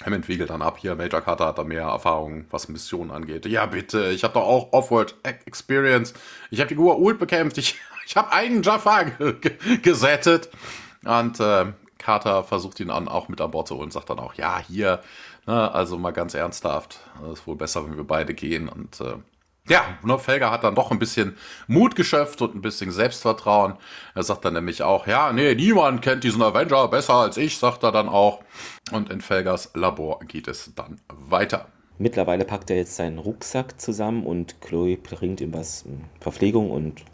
Speaker 2: Hammond wiegelt dann ab. Hier, Major Carter hat da mehr Erfahrung, was Missionen angeht. Ja, bitte, ich habe doch auch Offworld Experience. Ich habe die Gua Ult bekämpft. Ich, ich habe einen Jaffa gesettet. Und äh, Carter versucht ihn dann auch mit an Bord zu holen, sagt dann auch, ja, hier, ne, also mal ganz ernsthaft, es ist wohl besser, wenn wir beide gehen. Und äh, ja, ne, Felger hat dann doch ein bisschen Mut geschöpft und ein bisschen Selbstvertrauen. Er sagt dann nämlich auch, ja, nee, niemand kennt diesen Avenger besser als ich, sagt er dann auch. Und in Felgers Labor geht es dann weiter.
Speaker 1: Mittlerweile packt er jetzt seinen Rucksack zusammen und Chloe bringt ihm was hm, Verpflegung und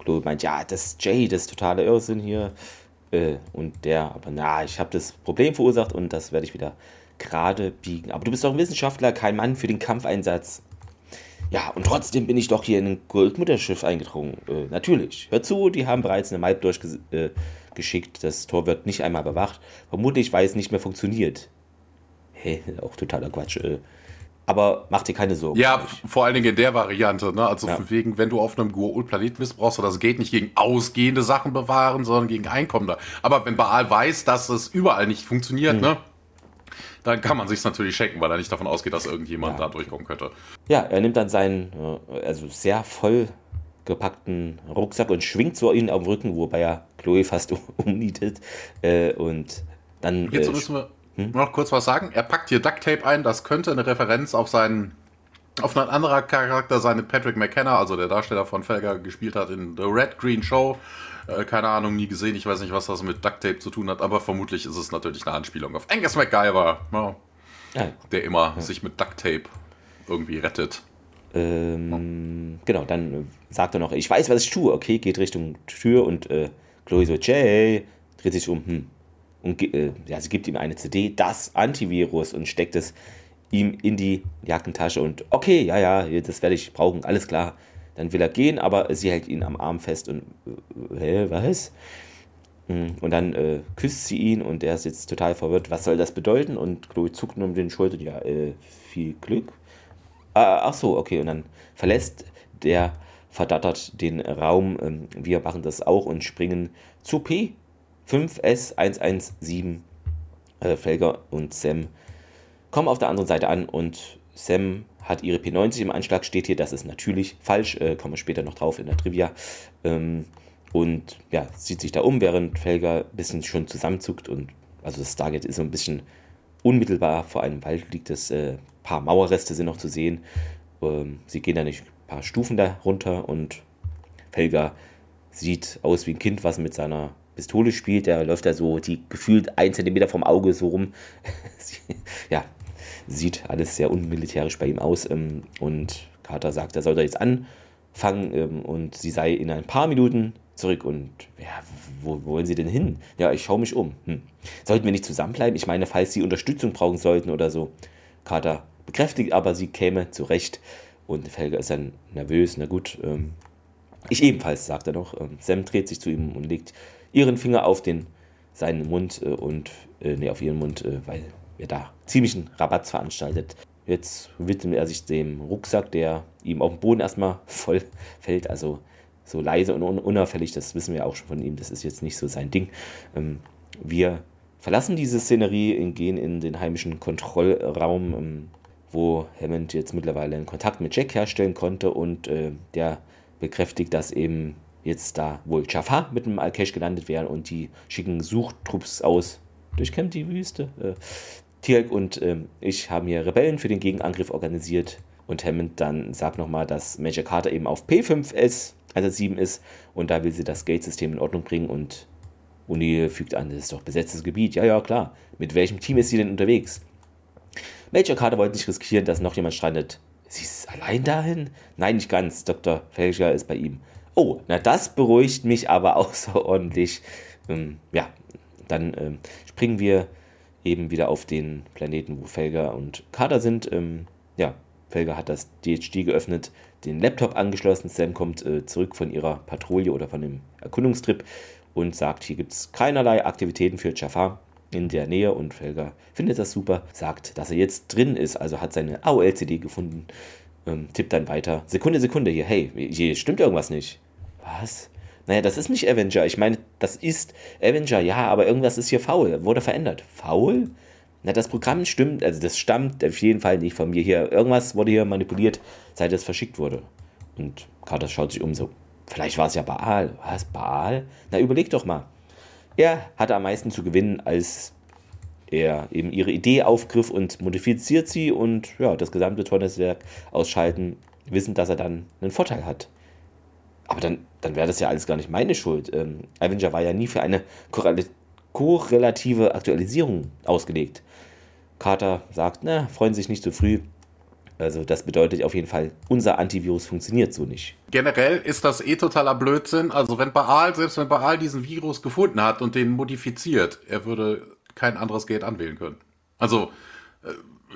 Speaker 1: Chloe meint, ja, das ist Jay, das ist totaler Irrsinn hier. Äh, und der, aber na, ich habe das Problem verursacht und das werde ich wieder gerade biegen. Aber du bist doch ein Wissenschaftler, kein Mann für den Kampfeinsatz. Ja, und trotzdem bin ich doch hier in ein Goldmutterschiff eingedrungen. Äh, natürlich. Hör zu, die haben bereits eine Map durchgeschickt. Äh, das Tor wird nicht einmal bewacht. Vermutlich, weil es nicht mehr funktioniert. Hä, auch totaler Quatsch. Äh, aber mach dir keine Sorgen.
Speaker 2: Ja, vor allen Dingen in der Variante, ne? Also ja. wegen, wenn du auf einem Goa'uld-Planeten bist, brauchst du das geht nicht gegen ausgehende Sachen bewahren, sondern gegen einkommende. Aber wenn Baal weiß, dass es überall nicht funktioniert, hm. ne? Dann kann man sich natürlich schenken, weil er nicht davon ausgeht, dass irgendjemand ja. da durchkommen könnte.
Speaker 1: Ja, er nimmt dann seinen, äh, also sehr voll gepackten Rucksack und schwingt so ihn auf dem Rücken, wobei er Chloe fast umnietet. Äh, und dann.
Speaker 2: Jetzt äh, müssen wir hm? Noch kurz was sagen. Er packt hier Duct Tape ein. Das könnte eine Referenz auf seinen auf einen anderen Charakter sein, Patrick McKenna, also der Darsteller von Felger gespielt hat in The Red Green Show. Äh, keine Ahnung, nie gesehen. Ich weiß nicht, was das mit Duct Tape zu tun hat, aber vermutlich ist es natürlich eine Anspielung auf Angus MacGyver, ja, ja. der immer ja. sich mit Duct Tape irgendwie rettet.
Speaker 1: Ähm, genau, dann sagt er noch, ich weiß, was ich tue. Okay, geht Richtung Tür und äh, Chloe so, Jay, dreht sich um, hm, und äh, ja, sie gibt ihm eine CD, das Antivirus und steckt es ihm in die Jackentasche und okay, ja, ja, das werde ich brauchen, alles klar. Dann will er gehen, aber sie hält ihn am Arm fest und äh, hä, was? Hm, und dann äh, küsst sie ihn und er ist jetzt total verwirrt. Was soll das bedeuten? Und Chloe zuckt nur um den Schultern. Ja, äh, viel Glück. Ah, ach so, okay. Und dann verlässt der verdattert den Raum. Ähm, wir machen das auch und springen zu P. 5S117 äh, Felger und Sam kommen auf der anderen Seite an und Sam hat ihre P90 im Anschlag, steht hier, das ist natürlich falsch, äh, kommen wir später noch drauf in der Trivia. Ähm, und ja, sieht sich da um, während Felger ein bisschen schon zusammenzuckt und also das Stargate ist so ein bisschen unmittelbar vor einem Wald liegt es, äh, paar Mauerreste sind noch zu sehen. Ähm, sie gehen da nicht ein paar Stufen da runter und Felger sieht aus wie ein Kind, was mit seiner Pistole spielt, der läuft da so die gefühlt ein Zentimeter vom Auge so rum. ja, sieht alles sehr unmilitärisch bei ihm aus. Ähm, und Carter sagt, er soll da jetzt anfangen ähm, und sie sei in ein paar Minuten zurück. Und ja, wo, wo wollen sie denn hin? Ja, ich schaue mich um. Hm. Sollten wir nicht zusammenbleiben? Ich meine, falls sie Unterstützung brauchen sollten oder so. Carter bekräftigt aber, sie käme zurecht. Und Felger ist dann nervös. Na gut, ähm, ich ebenfalls, sagt er noch. Ähm, Sam dreht sich zu ihm und legt ihren Finger auf den, seinen Mund äh, und, äh, nee, auf ihren Mund, äh, weil er da ziemlichen Rabatt veranstaltet. Jetzt widmet er sich dem Rucksack, der ihm auf dem Boden erstmal voll fällt, also so leise und un unauffällig, das wissen wir auch schon von ihm, das ist jetzt nicht so sein Ding. Ähm, wir verlassen diese Szenerie und gehen in den heimischen Kontrollraum, ähm, wo Hammond jetzt mittlerweile einen Kontakt mit Jack herstellen konnte und äh, der bekräftigt, dass eben jetzt da wohl Jafar mit dem Al-Kesh gelandet wären und die schicken Suchtrupps aus durchkämmt die Wüste. Äh, Tirk und äh, ich haben hier Rebellen für den Gegenangriff organisiert und Hammond dann sagt nochmal, dass Major Carter eben auf P5S, also 7 ist und da will sie das Gate-System in Ordnung bringen und Uni fügt an, das ist doch besetztes Gebiet. Ja, ja, klar. Mit welchem Team ist sie denn unterwegs? Major Carter wollte nicht riskieren, dass noch jemand strandet. Sie ist allein dahin? Nein, nicht ganz. Dr. Felger ist bei ihm. Oh, na das beruhigt mich aber außerordentlich. Ähm, ja, dann ähm, springen wir eben wieder auf den Planeten, wo Felger und Kader sind. Ähm, ja, Felger hat das DHD geöffnet, den Laptop angeschlossen. Sam kommt äh, zurück von ihrer Patrouille oder von dem Erkundungstrip und sagt, hier gibt es keinerlei Aktivitäten für Jafar in der Nähe und Felger findet das super, sagt, dass er jetzt drin ist, also hat seine AOL-CD gefunden, ähm, tippt dann weiter. Sekunde, Sekunde hier, hey, hier stimmt irgendwas nicht. Was? Naja, das ist nicht Avenger. Ich meine, das ist Avenger, ja, aber irgendwas ist hier faul. Wurde verändert. Faul? Na, das Programm stimmt, also das stammt auf jeden Fall nicht von mir hier. Irgendwas wurde hier manipuliert, seit es verschickt wurde. Und Carter schaut sich um so. Vielleicht war es ja Baal. Was? Baal? Na, überleg doch mal. Er hatte am meisten zu gewinnen, als er eben ihre Idee aufgriff und modifiziert sie und ja, das gesamte Tornetzwerk ausschalten, wissend, dass er dann einen Vorteil hat. Aber dann, dann wäre das ja alles gar nicht meine Schuld. Ähm, Avenger war ja nie für eine korrelative Aktualisierung ausgelegt. Carter sagt, na, freuen sich nicht zu so früh. Also das bedeutet auf jeden Fall, unser Antivirus funktioniert so nicht.
Speaker 2: Generell ist das eh totaler Blödsinn. Also wenn Baal, selbst wenn Baal diesen Virus gefunden hat und den modifiziert, er würde kein anderes Gate anwählen können. Also äh,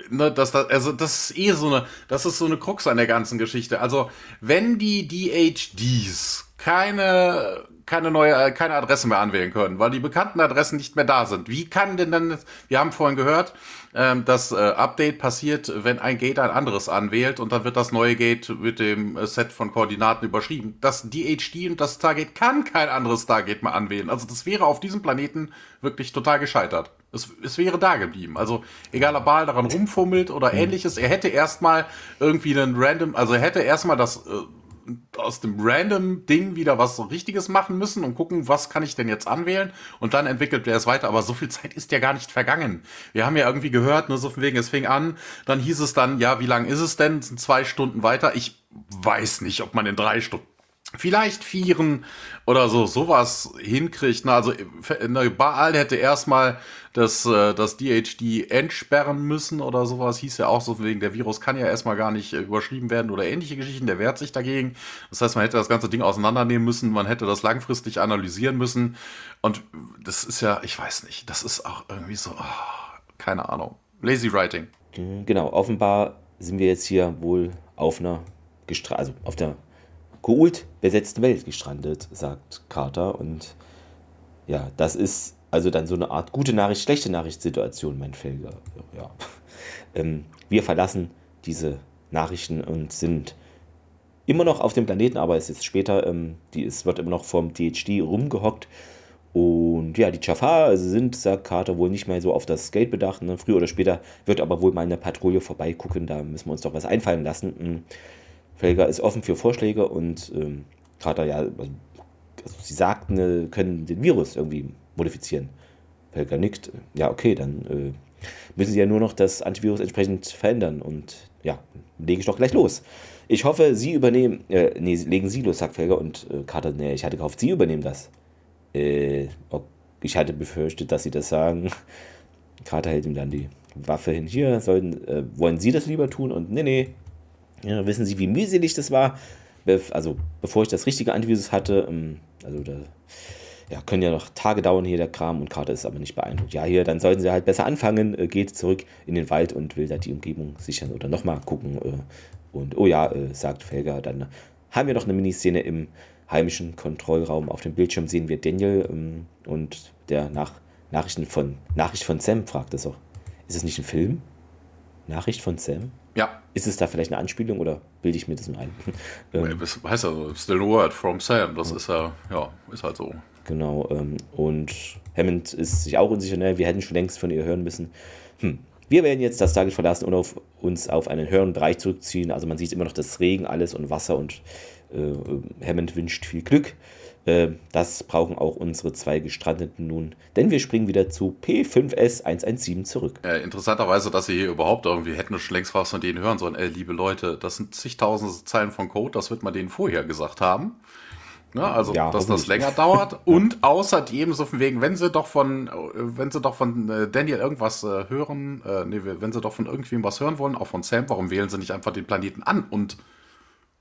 Speaker 2: ne, das, das, also das ist eh so eine, das ist so eine Krux an der ganzen Geschichte. Also, wenn die DHDs keine, keine neue, äh, keine Adresse mehr anwählen können, weil die bekannten Adressen nicht mehr da sind, wie kann denn dann, wir haben vorhin gehört, ähm, das äh, Update passiert, wenn ein Gate ein anderes anwählt und dann wird das neue Gate mit dem äh, Set von Koordinaten überschrieben. Das DHD und das Stargate kann kein anderes Stargate mehr anwählen. Also das wäre auf diesem Planeten wirklich total gescheitert. Es, es wäre da geblieben. Also egal ob Baal daran rumfummelt oder mhm. ähnliches, er hätte erstmal irgendwie einen random, also er hätte erstmal das äh, aus dem random Ding wieder was so Richtiges machen müssen und gucken, was kann ich denn jetzt anwählen und dann entwickelt er es weiter. Aber so viel Zeit ist ja gar nicht vergangen. Wir haben ja irgendwie gehört, nur so von wegen, es fing an, dann hieß es dann, ja, wie lang ist es denn? Es sind zwei Stunden weiter. Ich weiß nicht, ob man in drei Stunden vielleicht Vieren oder so sowas hinkriegt. Na, also ne, Baal hätte erstmal das, äh, das DHD entsperren müssen oder sowas. Hieß ja auch so wegen, der Virus kann ja erstmal gar nicht äh, überschrieben werden oder ähnliche Geschichten. Der wehrt sich dagegen. Das heißt, man hätte das ganze Ding auseinandernehmen müssen. Man hätte das langfristig analysieren müssen. Und das ist ja, ich weiß nicht, das ist auch irgendwie so, oh, keine Ahnung. Lazy Writing.
Speaker 1: Genau, offenbar sind wir jetzt hier wohl auf einer, also auf der geult besetzten Welt gestrandet, sagt Carter. Und ja, das ist also dann so eine Art gute Nachricht, schlechte Nachricht-Situation, mein Felger. Ja. Ähm, wir verlassen diese Nachrichten und sind immer noch auf dem Planeten, aber es ist später, ähm, die, es wird immer noch vom DHD rumgehockt. Und ja, die Jafar sind, sagt Carter, wohl nicht mehr so auf das Skate bedacht. Ne? Früher oder später wird aber wohl mal eine Patrouille vorbeigucken. Da müssen wir uns doch was einfallen lassen. Felger ist offen für Vorschläge und ähm, Carter, ja, also, also sie sagten, äh, können den Virus irgendwie modifizieren. Felger nickt, ja, okay, dann äh, müssen sie ja nur noch das Antivirus entsprechend verändern und ja, lege ich doch gleich los. Ich hoffe, Sie übernehmen, äh, nee, legen Sie los, sagt Felger und äh, Carter, nee, ich hatte gehofft, Sie übernehmen das. Äh, okay, ich hatte befürchtet, dass Sie das sagen. Carter hält ihm dann die Waffe hin. Hier, sollten, äh, wollen Sie das lieber tun? Und nee, nee, ja, wissen Sie, wie mühselig das war? Also, bevor ich das richtige Antivirus hatte, ähm, also da ja, können ja noch Tage dauern hier der Kram und Carter ist aber nicht beeindruckt. Ja, hier, dann sollten sie halt besser anfangen, äh, geht zurück in den Wald und will da die Umgebung sichern oder nochmal gucken. Äh, und oh ja, äh, sagt Felger, dann haben wir noch eine Miniszene im heimischen Kontrollraum. Auf dem Bildschirm sehen wir Daniel ähm, und der nach Nachrichten von Nachricht von Sam fragt es auch. Ist es nicht ein Film? Nachricht von Sam?
Speaker 2: Ja.
Speaker 1: Ist es da vielleicht eine Anspielung oder bilde ich mir das nur ein?
Speaker 2: ähm, das heißt also, still a word from Sam, das ist ja, ja, ist halt so.
Speaker 1: Genau, ähm, und Hammond ist sich auch unsicher, ne? wir hätten schon längst von ihr hören müssen. Hm. Wir werden jetzt das Target verlassen und auf, uns auf einen höheren Bereich zurückziehen. Also man sieht immer noch das Regen, alles und Wasser und äh, Hammond wünscht viel Glück. Äh, das brauchen auch unsere zwei Gestrandeten nun, denn wir springen wieder zu P5S 117 zurück.
Speaker 2: Äh, interessanterweise, dass sie hier überhaupt irgendwie hätten schon längst was von denen hören sollen. Ey, liebe Leute, das sind zigtausende Zeilen von Code, das wird man denen vorher gesagt haben. Ja, ne, also, ja, dass das länger dauert. Und außerdem, so von wegen, wenn sie doch von, wenn sie doch von äh, Daniel irgendwas äh, hören, äh, nee, wenn sie doch von irgendwem was hören wollen, auch von Sam, warum wählen sie nicht einfach den Planeten an und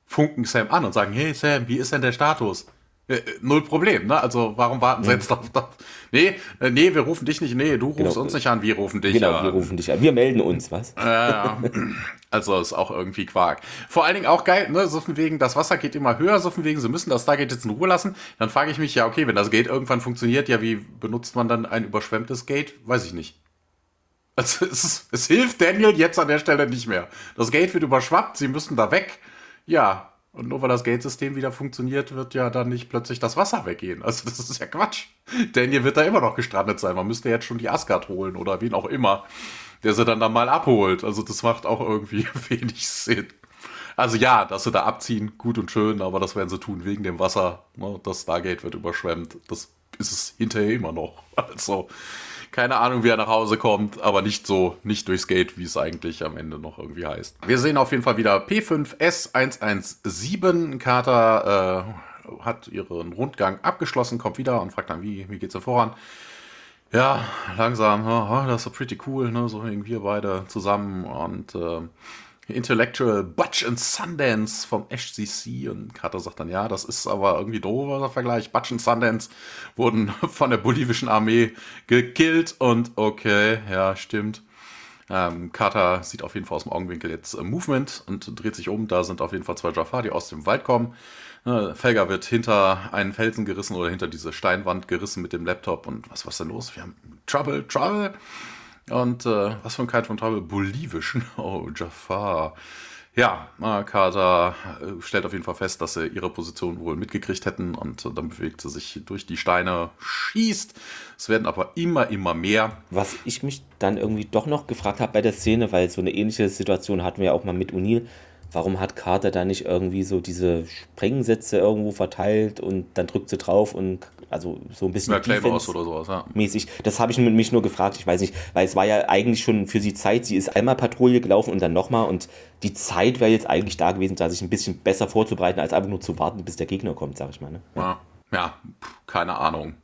Speaker 2: funken Sam an und sagen, hey Sam, wie ist denn der Status? Äh, null Problem, ne? Also warum warten sie mhm. jetzt auf, auf Nee, äh, nee, wir rufen dich nicht, nee, du rufst genau. uns nicht an, wir rufen dich
Speaker 1: genau, an. Genau, wir rufen dich an. Wir melden uns, was?
Speaker 2: Ja, also ist auch irgendwie Quark. Vor allen Dingen auch geil, ne? So von wegen, das Wasser geht immer höher, so von wegen, sie müssen das Stargate jetzt in Ruhe lassen. Dann frage ich mich, ja, okay, wenn das Gate irgendwann funktioniert, ja, wie benutzt man dann ein überschwemmtes Gate? Weiß ich nicht. Also es, es hilft Daniel jetzt an der Stelle nicht mehr. Das Gate wird überschwappt, sie müssen da weg. Ja, und nur weil das Gate-System wieder funktioniert, wird ja dann nicht plötzlich das Wasser weggehen. Also das ist ja Quatsch. Daniel wird da immer noch gestrandet sein. Man müsste jetzt schon die Asgard holen oder wen auch immer, der sie dann, dann mal abholt. Also das macht auch irgendwie wenig Sinn. Also ja, dass sie da abziehen, gut und schön, aber das werden sie tun wegen dem Wasser. Ne? Das Stargate wird überschwemmt. Das ist es hinterher immer noch. Also keine Ahnung, wie er nach Hause kommt, aber nicht so, nicht durchs Gate, wie es eigentlich am Ende noch irgendwie heißt. Wir sehen auf jeden Fall wieder P5S117. Carter äh, hat ihren Rundgang abgeschlossen, kommt wieder und fragt dann, wie, wie geht's denn voran? Ja, langsam, das ist so pretty cool, ne? so hängen wir beide zusammen und äh, Intellectual Butch and Sundance vom HCC und Carter sagt dann, ja, das ist aber irgendwie doofer Vergleich. Butch und Sundance wurden von der bolivischen Armee gekillt und okay, ja, stimmt. Ähm, Carter sieht auf jeden Fall aus dem Augenwinkel jetzt äh, Movement und dreht sich um. Da sind auf jeden Fall zwei Jafar, die aus dem Wald kommen. Äh, Felger wird hinter einen Felsen gerissen oder hinter diese Steinwand gerissen mit dem Laptop und was was denn los? Wir haben Trouble, Trouble. Und äh, was für ein Kite von Trouble? Bolivischen. Oh, Jafar. Ja, Carter äh, stellt auf jeden Fall fest, dass sie ihre Position wohl mitgekriegt hätten und äh, dann bewegt sie sich durch die Steine, schießt. Es werden aber immer, immer mehr.
Speaker 1: Was ich mich dann irgendwie doch noch gefragt habe bei der Szene, weil so eine ähnliche Situation hatten wir ja auch mal mit O'Neill, warum hat Carter da nicht irgendwie so diese Sprengsätze irgendwo verteilt und dann drückt sie drauf und also so ein bisschen
Speaker 2: ja, oder sowas, ja.
Speaker 1: mäßig. Das habe ich mich nur gefragt, ich weiß nicht, weil es war ja eigentlich schon für sie Zeit, sie ist einmal Patrouille gelaufen und dann nochmal und die Zeit wäre jetzt eigentlich da gewesen, da sich ein bisschen besser vorzubereiten, als einfach nur zu warten, bis der Gegner kommt, sag ich mal. Ne?
Speaker 2: Ja, ja keine Ahnung.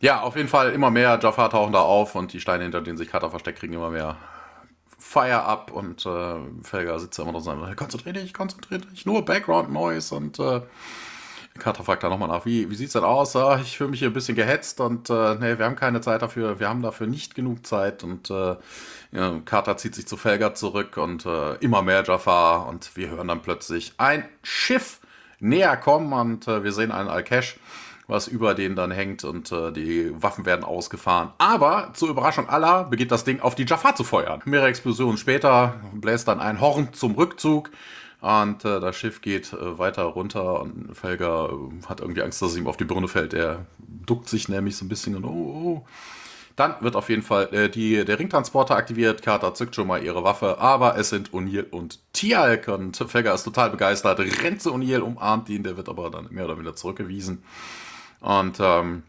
Speaker 2: Ja, auf jeden Fall immer mehr Jafar tauchen da auf und die Steine, hinter denen sich Carter versteckt, kriegen immer mehr Fire up und äh, Felger sitzt immer noch und sagt, konzentrier dich, konzentrier dich, nur Background Noise und äh, Carter fragt da nochmal nach, wie, wie sieht's denn aus? Ah, ich fühle mich hier ein bisschen gehetzt und äh, nee, wir haben keine Zeit dafür, wir haben dafür nicht genug Zeit und äh, ja, Carter zieht sich zu Felger zurück und äh, immer mehr Jafar und wir hören dann plötzlich ein Schiff näher kommen und äh, wir sehen einen Al-Cash was über denen dann hängt und äh, die Waffen werden ausgefahren. Aber zur Überraschung aller beginnt das Ding auf die Jafar zu feuern. Mehrere Explosionen später bläst dann ein Horn zum Rückzug und äh, das Schiff geht äh, weiter runter und Felger äh, hat irgendwie Angst, dass es ihm auf die Birne fällt. Er duckt sich nämlich so ein bisschen und oh, oh. Dann wird auf jeden Fall äh, die, der Ringtransporter aktiviert. Carter zückt schon mal ihre Waffe, aber es sind O'Neill und Tialk. Und Felger ist total begeistert, rennt zu O'Neill, umarmt ihn, der wird aber dann mehr oder weniger zurückgewiesen. Und ähm,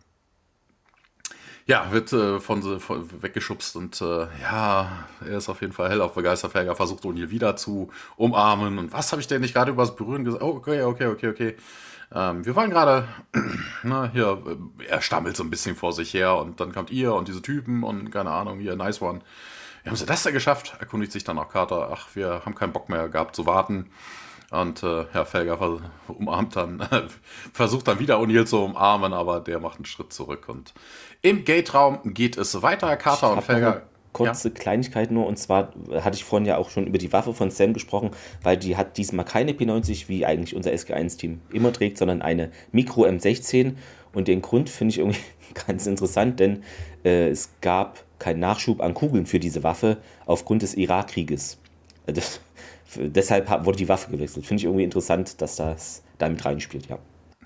Speaker 2: ja, wird äh, von, von weggeschubst und äh, ja, er ist auf jeden Fall hell auf begeistert. Felger versucht O'Neill wieder zu umarmen. Und was habe ich denn nicht gerade übers Berühren gesagt? Oh, okay, okay, okay, okay. Ähm, wir wollen gerade, na, hier, äh, er stammelt so ein bisschen vor sich her und dann kommt ihr und diese Typen und keine Ahnung, hier, nice one. Wie haben sie das denn geschafft? Erkundigt sich dann auch Carter. Ach, wir haben keinen Bock mehr gehabt zu warten. Und äh, Herr Felger umarmt dann, versucht dann wieder O'Neill zu umarmen, aber der macht einen Schritt zurück. Und im Gate-Raum geht es weiter. Carter und Felger.
Speaker 1: Kurze ja. Kleinigkeit nur, und zwar hatte ich vorhin ja auch schon über die Waffe von Sam gesprochen, weil die hat diesmal keine P90, wie eigentlich unser SG1-Team immer trägt, sondern eine Micro M16. Und den Grund finde ich irgendwie ganz interessant, denn äh, es gab keinen Nachschub an Kugeln für diese Waffe aufgrund des Irakkrieges. Das deshalb wurde die Waffe gewechselt. Finde ich irgendwie interessant, dass das damit reinspielt, ja.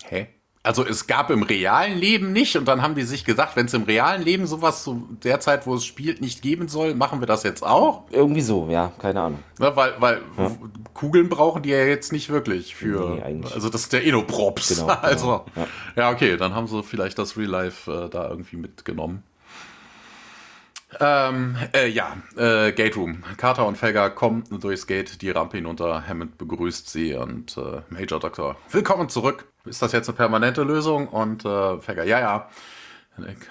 Speaker 2: Hä? Also es gab im realen Leben nicht und dann haben die sich gesagt, wenn es im realen Leben sowas zu der Zeit, wo es spielt, nicht geben soll, machen wir das jetzt auch?
Speaker 1: Irgendwie so, ja, keine Ahnung.
Speaker 2: Ja, weil weil ja. Kugeln brauchen die ja jetzt nicht wirklich für. Nee, also das ist der Enoprops. Genau, genau, also ja. ja. okay, dann haben sie vielleicht das Real Life äh, da irgendwie mitgenommen. Ähm, äh, ja, äh, Gate Room. Carter und Felger kommen durchs Gate die Rampe hinunter. Hammond begrüßt sie und äh, Major Doctor, willkommen zurück. Ist das jetzt eine permanente Lösung? Und äh, Felger, ja, ja.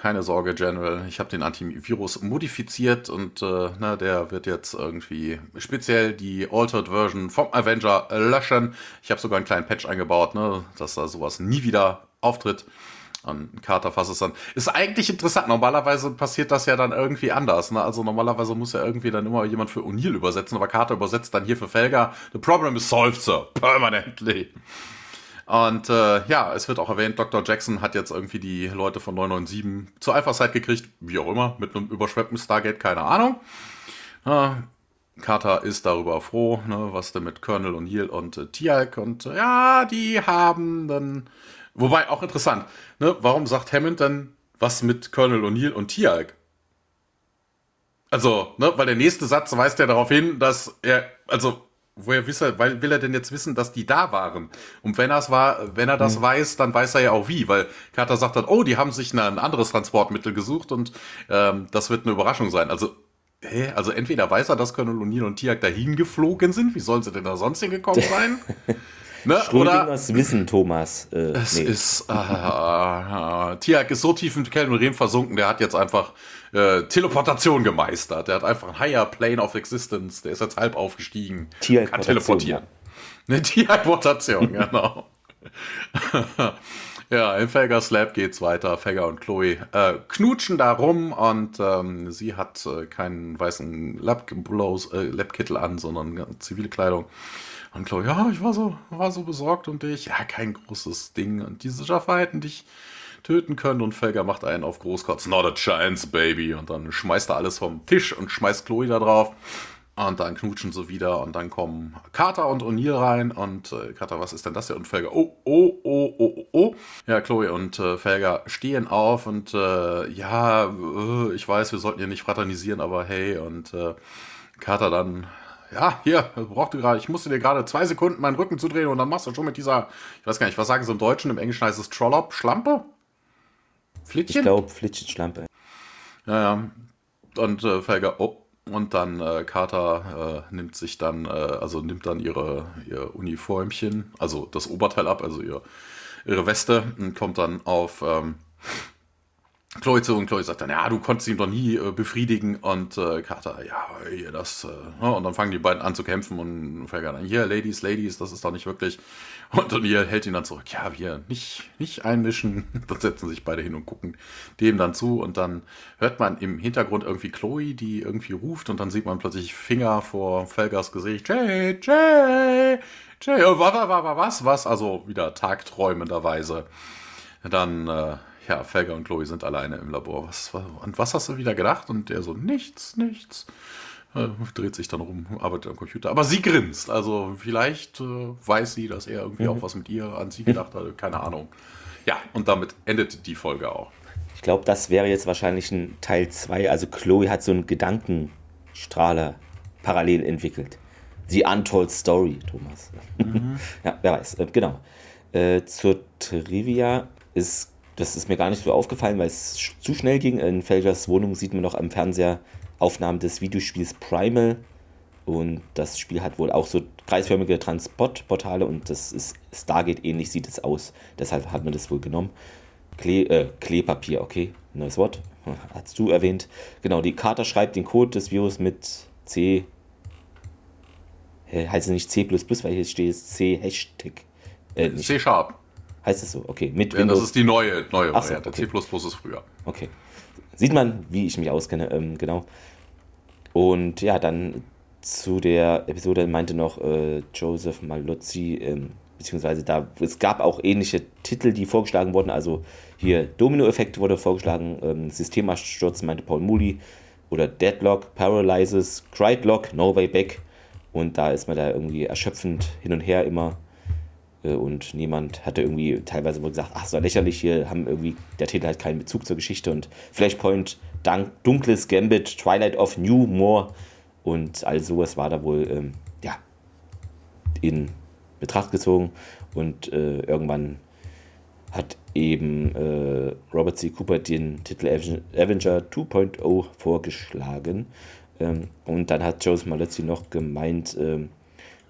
Speaker 2: Keine Sorge, General. Ich habe den Antivirus modifiziert und äh, na, der wird jetzt irgendwie speziell die Altered Version vom Avenger löschen. Ich habe sogar einen kleinen Patch eingebaut, ne, dass da sowas nie wieder auftritt. Und Carter fasst es dann. Ist eigentlich interessant. Normalerweise passiert das ja dann irgendwie anders. Ne? Also normalerweise muss ja irgendwie dann immer jemand für O'Neill übersetzen, aber Carter übersetzt dann hier für Felger. The problem is solved, sir. Permanently. Und äh, ja, es wird auch erwähnt, Dr. Jackson hat jetzt irgendwie die Leute von 997 zur Alpha-Zeit gekriegt, wie auch immer, mit einem überschwemmten Stargate, keine Ahnung. Äh, Carter ist darüber froh, ne, was denn mit Colonel O'Neill und äh, Tialk und äh, ja, die haben dann Wobei auch interessant, ne? warum sagt Hammond dann was mit Colonel O'Neill und Tialk? Also, ne, weil der nächste Satz weist ja darauf hin, dass er, also, woher wisse, weil will er denn jetzt wissen, dass die da waren? Und wenn er es war, wenn er das mhm. weiß, dann weiß er ja auch wie, weil Carter sagt dann, oh, die haben sich ein anderes Transportmittel gesucht und ähm, das wird eine Überraschung sein. Also, hä? Also entweder weiß er, dass Colonel O'Neill und Tiak dahin geflogen sind, wie sollen sie denn da sonst hingekommen sein?
Speaker 1: Ne? Schrödingers Wissen, Thomas.
Speaker 2: Äh, es nee. ist, äh, äh, Tiak ist so tief im Kelvin versunken, der hat jetzt einfach äh, Teleportation gemeistert. Der hat einfach ein Higher Plane of Existence. Der ist jetzt halb aufgestiegen. Kann teleportieren. Ja. Eine Tierportation, genau. ja, in Felgers Lab geht's weiter. Felger und Chloe äh, knutschen da rum und ähm, sie hat äh, keinen weißen Lab-Kittel äh, Lab an, sondern zivile Kleidung. Und Chloe, ja, ich war so, war so besorgt um dich. Ja, kein großes Ding. Und diese Schaffer hätten dich töten können. Und Felger macht einen auf Großkotz. Not a chance, baby. Und dann schmeißt er alles vom Tisch und schmeißt Chloe da drauf. Und dann knutschen sie wieder und dann kommen Carter und O'Neill rein und äh, Carter, was ist denn das hier? Und Felger, oh, oh, oh, oh, oh, oh. Ja, Chloe und äh, Felger stehen auf und äh, ja, äh, ich weiß, wir sollten hier nicht fraternisieren, aber hey, und äh, Carter dann, ja, hier, brauchte gerade, ich musste dir gerade zwei Sekunden meinen Rücken zudrehen und dann machst du schon mit dieser, ich weiß gar nicht, was sagen sie im Deutschen, im Englischen heißt es Trollop, Schlampe?
Speaker 1: Flittchen? Ich glaube, Flittchen, Schlampe.
Speaker 2: Ja, ja. Und äh, Felger, oh, und dann äh, Carter äh, nimmt sich dann, äh, also nimmt dann ihre, ihr Uniformchen, also das Oberteil ab, also ihr, ihre Weste und kommt dann auf ähm, Chloe zu und Chloe sagt dann, ja, du konntest ihn doch nie äh, befriedigen und äh, Carter, ja, hier das, äh, ne? und dann fangen die beiden an zu kämpfen und Felger dann, hier, Ladies, Ladies, das ist doch nicht wirklich und O'Neill hält ihn dann zurück, ja, wir nicht, nicht einmischen, dann setzen sich beide hin und gucken dem dann zu und dann hört man im Hintergrund irgendwie Chloe, die irgendwie ruft und dann sieht man plötzlich Finger vor Felgers Gesicht, Jay, Jay, Jay, was, was, was, was, also wieder tagträumenderweise. Dann, äh, ja, Felger und Chloe sind alleine im Labor. Was, und was hast du wieder gedacht? Und der so, nichts, nichts. Äh, dreht sich dann rum, arbeitet am Computer. Aber sie grinst. Also vielleicht äh, weiß sie, dass er irgendwie mhm. auch was mit ihr an sie gedacht hat. Keine Ahnung. Ja, und damit endet die Folge auch.
Speaker 1: Ich glaube, das wäre jetzt wahrscheinlich ein Teil 2. Also Chloe hat so einen Gedankenstrahler parallel entwickelt. The Untold Story, Thomas. Mhm. ja, wer weiß. Äh, genau. Äh, zur Trivia ist das ist mir gar nicht so aufgefallen, weil es zu schnell ging. In Felgers Wohnung sieht man noch am Fernseher Aufnahmen des Videospiels Primal. Und das Spiel hat wohl auch so kreisförmige Transportportale und das ist Stargate ähnlich sieht es aus. Deshalb hat man das wohl genommen. Klee, äh, Kleepapier, okay, neues Wort, hast du erwähnt. Genau, die Karte schreibt den Code des Virus mit C. Heißt es nicht C, weil hier steht C Hashtag.
Speaker 2: Äh, C Sharp.
Speaker 1: Heißt es so? Okay.
Speaker 2: Mit ja, Windows. das ist die neue, neue so, Variante. Okay. C ist früher.
Speaker 1: Okay. Sieht man, wie ich mich auskenne, ähm, genau. Und ja, dann zu der Episode meinte noch äh, Joseph Malozzi, ähm, beziehungsweise da, es gab auch ähnliche Titel, die vorgeschlagen wurden. Also hier Domino-Effekt wurde vorgeschlagen, ähm, Systemabsturz meinte Paul Moody oder Deadlock, Paralyzes, Criedlock, No Way Back. Und da ist man da irgendwie erschöpfend hin und her immer und niemand hatte irgendwie teilweise wohl gesagt, ach, so lächerlich, hier haben irgendwie, der Titel hat keinen Bezug zur Geschichte und Flashpoint, Dank, Dunkles Gambit, Twilight of New More und all sowas war da wohl, ähm, ja, in Betracht gezogen und äh, irgendwann hat eben äh, Robert C. Cooper den Titel Avenger 2.0 vorgeschlagen. Ähm, und dann hat Joseph Malozzi noch gemeint, ähm,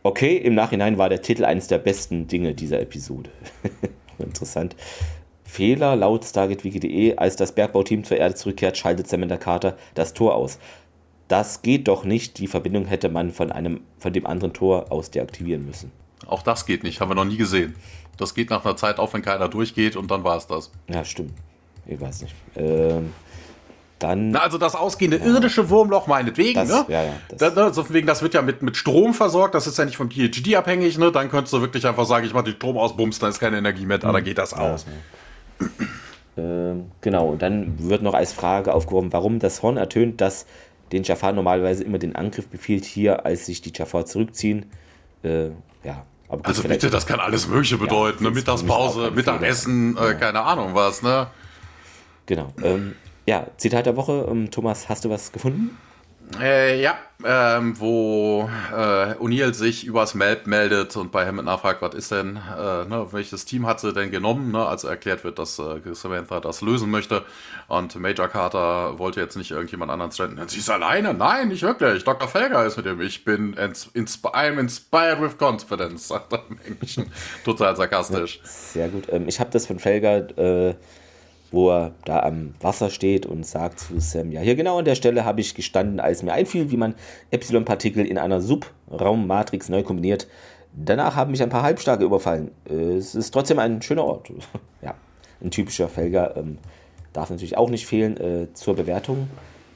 Speaker 1: okay, im Nachhinein war der Titel eines der besten Dinge dieser Episode. Interessant. Fehler laut StargateWiki.de, als das Bergbauteam zur Erde zurückkehrt, schaltet Samantha Carter das Tor aus. Das geht doch nicht. Die Verbindung hätte man von, einem, von dem anderen Tor aus deaktivieren müssen.
Speaker 2: Auch das geht nicht, haben wir noch nie gesehen. Das geht nach einer Zeit auf, wenn keiner durchgeht und dann war es das.
Speaker 1: Ja, stimmt. Ich weiß nicht. Ähm, dann.
Speaker 2: Na, also das ausgehende ja. irdische Wurmloch meinetwegen, das, ne?
Speaker 1: Ja, ja.
Speaker 2: Das, da, so wegen, das wird ja mit, mit Strom versorgt, das ist ja nicht vom PhD abhängig, ne? Dann könntest du wirklich einfach sagen, ich mach den Strom aus, bums, dann ist keine Energie mehr da, mhm. dann geht das aus.
Speaker 1: Ähm, genau, und dann wird noch als Frage aufgeworfen, warum das Horn ertönt, das den Jafar normalerweise immer den Angriff befiehlt, hier, als sich die Jafar zurückziehen. Äh, ja,
Speaker 2: gut, also bitte, das kann alles Mögliche bedeuten. Ja, ne? Mittagspause, Mittagessen, äh, keine Ahnung was, ne?
Speaker 1: Genau. Ähm, ja, Zitat der Woche. Ähm, Thomas, hast du was gefunden?
Speaker 2: Äh, ja, ähm, wo äh, O'Neill sich übers Melb meldet und bei Hammond nachfragt, was ist denn, äh, ne, welches Team hat sie denn genommen, ne, als erklärt wird, dass äh, Samantha das lösen möchte. Und Major Carter wollte jetzt nicht irgendjemand anderen stellen. Sie ist alleine? Nein, nicht wirklich. Dr. Felger ist mit ihm. Ich bin insp I'm inspired with confidence, sagt er im Englischen. Total sarkastisch.
Speaker 1: Ja, sehr gut. Ähm, ich habe das von Felger äh, wo er da am Wasser steht und sagt zu Sam, ja, hier genau an der Stelle habe ich gestanden, als mir einfiel, wie man Epsilon-Partikel in einer Subraummatrix neu kombiniert. Danach haben mich ein paar Halbstarke überfallen. Es ist trotzdem ein schöner Ort. ja, ein typischer Felger. Ähm, darf natürlich auch nicht fehlen äh, zur Bewertung.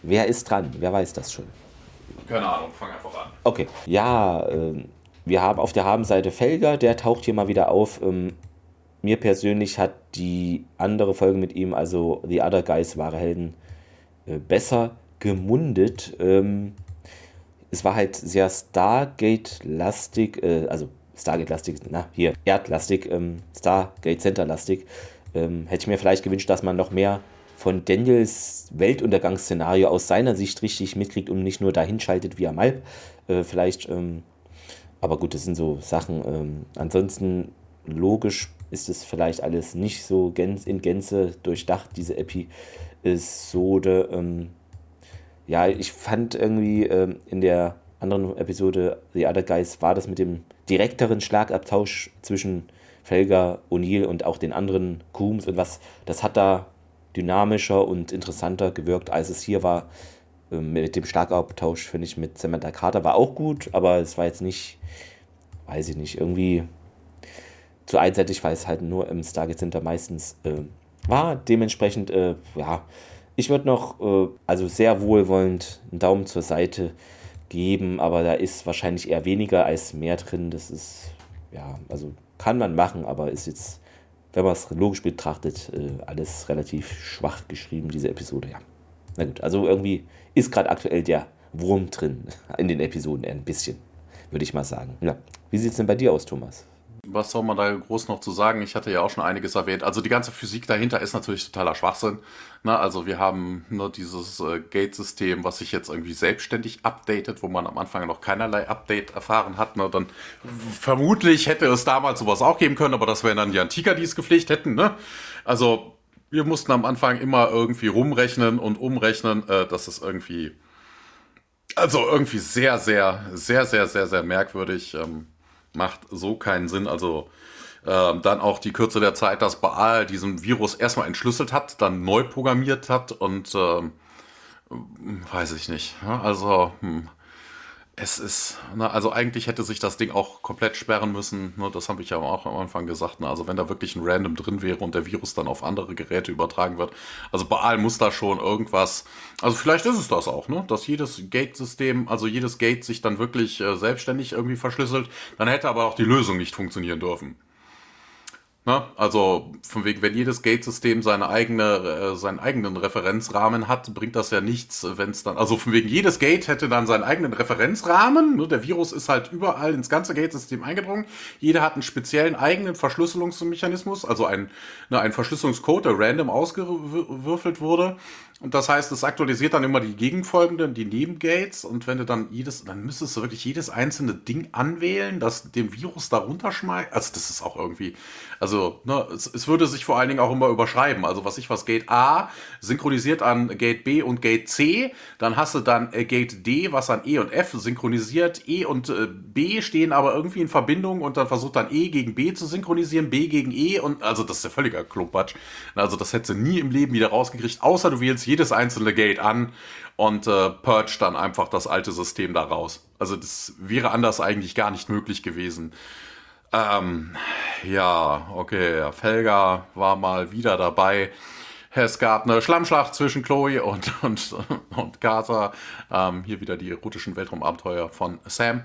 Speaker 1: Wer ist dran? Wer weiß das schon?
Speaker 2: Keine Ahnung, fang einfach an.
Speaker 1: Okay, ja, äh, wir haben auf der Habenseite Felger, der taucht hier mal wieder auf. Ähm, mir persönlich hat die andere Folge mit ihm, also The Other Guys, wahre Helden, äh, besser gemundet. Ähm, es war halt sehr Stargate-lastig, äh, also Stargate-lastig, na, hier, Erdlastig, ähm, Stargate-Center-lastig. Ähm, hätte ich mir vielleicht gewünscht, dass man noch mehr von Daniels Weltuntergangsszenario aus seiner Sicht richtig mitkriegt und nicht nur dahin schaltet wie am Alp. Äh, vielleicht, aber gut, das sind so Sachen. Ansonsten logisch ist es vielleicht alles nicht so in Gänze durchdacht, diese Episode. Ähm, ja, ich fand irgendwie ähm, in der anderen Episode The Other Guys war das mit dem direkteren Schlagabtausch zwischen Felger, O'Neill und auch den anderen Coombs und was, das hat da dynamischer und interessanter gewirkt, als es hier war. Ähm, mit dem Schlagabtausch, finde ich, mit Samantha Carter war auch gut, aber es war jetzt nicht, weiß ich nicht, irgendwie zu einseitig, weil es halt nur im Stargate Center meistens äh, war. Dementsprechend, äh, ja, ich würde noch, äh, also sehr wohlwollend einen Daumen zur Seite geben, aber da ist wahrscheinlich eher weniger als mehr drin. Das ist, ja, also kann man machen, aber ist jetzt, wenn man es logisch betrachtet, äh, alles relativ schwach geschrieben, diese Episode, ja. Na gut, also irgendwie ist gerade aktuell der Wurm drin in den Episoden ein bisschen, würde ich mal sagen. Ja. Wie sieht es denn bei dir aus, Thomas?
Speaker 2: Was soll man da groß noch zu sagen? Ich hatte ja auch schon einiges erwähnt. Also die ganze Physik dahinter ist natürlich totaler Schwachsinn. Na, also wir haben nur dieses äh, Gate-System, was sich jetzt irgendwie selbstständig updatet, wo man am Anfang noch keinerlei Update erfahren hat. Ne? Dann vermutlich hätte es damals sowas auch geben können, aber das wären dann die Antiker, die es gepflegt hätten. Ne? Also wir mussten am Anfang immer irgendwie rumrechnen und umrechnen, äh, dass es irgendwie also irgendwie sehr, sehr, sehr, sehr, sehr, sehr merkwürdig. Ähm, macht so keinen Sinn. Also äh, dann auch die Kürze der Zeit, dass Baal diesen Virus erstmal entschlüsselt hat, dann neu programmiert hat und äh, weiß ich nicht. Also hm, es ist, ne, also eigentlich hätte sich das Ding auch komplett sperren müssen. Ne, das habe ich ja auch am Anfang gesagt. Ne, also wenn da wirklich ein Random drin wäre und der Virus dann auf andere Geräte übertragen wird. Also Baal muss da schon irgendwas. Also vielleicht ist es das auch, ne? Dass jedes Gate-System, also jedes Gate sich dann wirklich äh, selbstständig irgendwie verschlüsselt. Dann hätte aber auch die Lösung nicht funktionieren dürfen. Ne? Also von wegen, wenn jedes Gate-System seine eigene, äh, seinen eigenen Referenzrahmen hat, bringt das ja nichts, wenn es dann, also von wegen, jedes Gate hätte dann seinen eigenen Referenzrahmen. Ne? Der Virus ist halt überall ins ganze Gate-System eingedrungen. Jeder hat einen speziellen eigenen Verschlüsselungsmechanismus, also ein, ne, ein Verschlüsselungscode, der random ausgewürfelt wurde. Und das heißt, es aktualisiert dann immer die gegenfolgenden, die Nebengates. Und wenn du dann jedes, dann müsstest du wirklich jedes einzelne Ding anwählen, das dem Virus da runterschmeißt. Also das ist auch irgendwie, also ne, es, es, würde sich vor allen Dingen auch immer überschreiben. Also was ich was Gate A synchronisiert an Gate B und Gate C, dann hast du dann äh, Gate D, was an E und F synchronisiert. E und äh, B stehen aber irgendwie in Verbindung und dann versucht dann E gegen B zu synchronisieren, B gegen E und also das ist ja völliger Klopatsch. Also das hättest du nie im Leben wieder rausgekriegt, außer du wählst jedes einzelne Gate an und äh, purge dann einfach das alte System da raus. Also das wäre anders eigentlich gar nicht möglich gewesen. Ähm, ja, okay, Felga war mal wieder dabei. Es gab eine Schlammschlacht zwischen Chloe und, und, und Carter. Ähm, hier wieder die erotischen Weltraumabenteuer von Sam.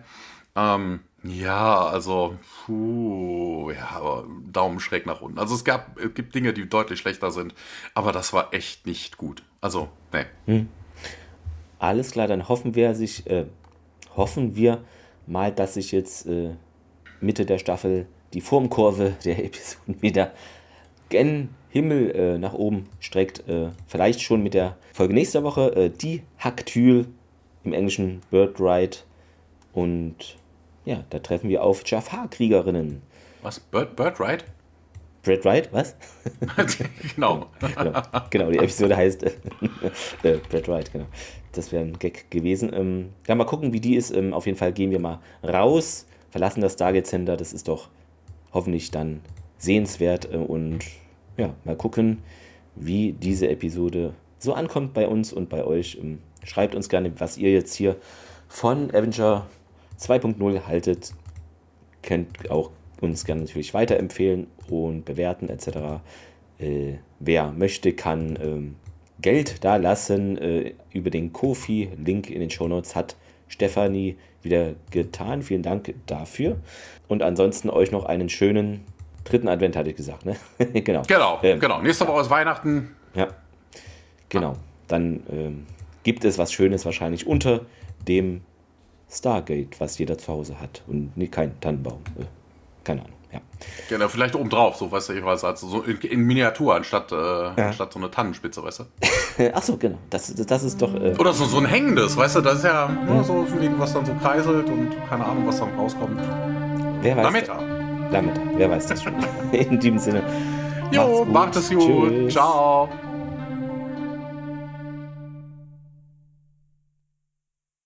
Speaker 2: Ähm, ja, also, puh, ja, aber Daumen schräg nach unten. Also es gab, es gibt Dinge, die deutlich schlechter sind, aber das war echt nicht gut. Also, nee. Hm.
Speaker 1: Alles klar, dann hoffen wir sich, äh, hoffen wir mal, dass sich jetzt äh, Mitte der Staffel die Formkurve der Episoden wieder gen Himmel äh, nach oben streckt. Äh, vielleicht schon mit der Folge nächster Woche, äh, die Haktül im Englischen Bird Ride und ja, da treffen wir auf Jafar-Kriegerinnen.
Speaker 2: Was? Bird, Bird Ride?
Speaker 1: Brad Wright, was?
Speaker 2: genau.
Speaker 1: genau. genau. die Episode heißt äh, Brad Wright, genau. Das wäre ein Gag gewesen. Ähm, ja, mal gucken, wie die ist. Ähm, auf jeden Fall gehen wir mal raus, verlassen das Stargate Center. Das ist doch hoffentlich dann sehenswert. Äh, und ja, mal gucken, wie diese Episode so ankommt bei uns und bei euch. Ähm, schreibt uns gerne, was ihr jetzt hier von Avenger 2.0 haltet. Könnt auch uns gerne natürlich weiterempfehlen und bewerten etc. Äh, wer möchte, kann ähm, Geld da lassen äh, über den Kofi-Link in den Shownotes hat Stefanie wieder getan. Vielen Dank dafür. Und ansonsten euch noch einen schönen dritten Advent, hatte ich gesagt. Ne?
Speaker 2: genau. Genau, ähm, genau. Nächste Woche ist Weihnachten.
Speaker 1: Ja. Genau. Dann ähm, gibt es was Schönes wahrscheinlich unter dem Stargate, was jeder zu Hause hat. Und nee, kein Tannenbaum. Äh, keine Ahnung. Ja.
Speaker 2: Genau, vielleicht oben drauf, so weißt du, ich weiß, also so in, in Miniatur anstatt, äh, ja. anstatt so eine Tannenspitze, weißt
Speaker 1: du? Ach so, genau. Das, das ist doch. Äh
Speaker 2: Oder so, so ein hängendes, weißt du, das ist ja nur so, was dann so kreiselt und keine Ahnung, was dann rauskommt.
Speaker 1: Wer weiß. Lametta. Lametta, wer weiß das schon. in diesem Sinne.
Speaker 2: Jo, macht es gut. Ciao.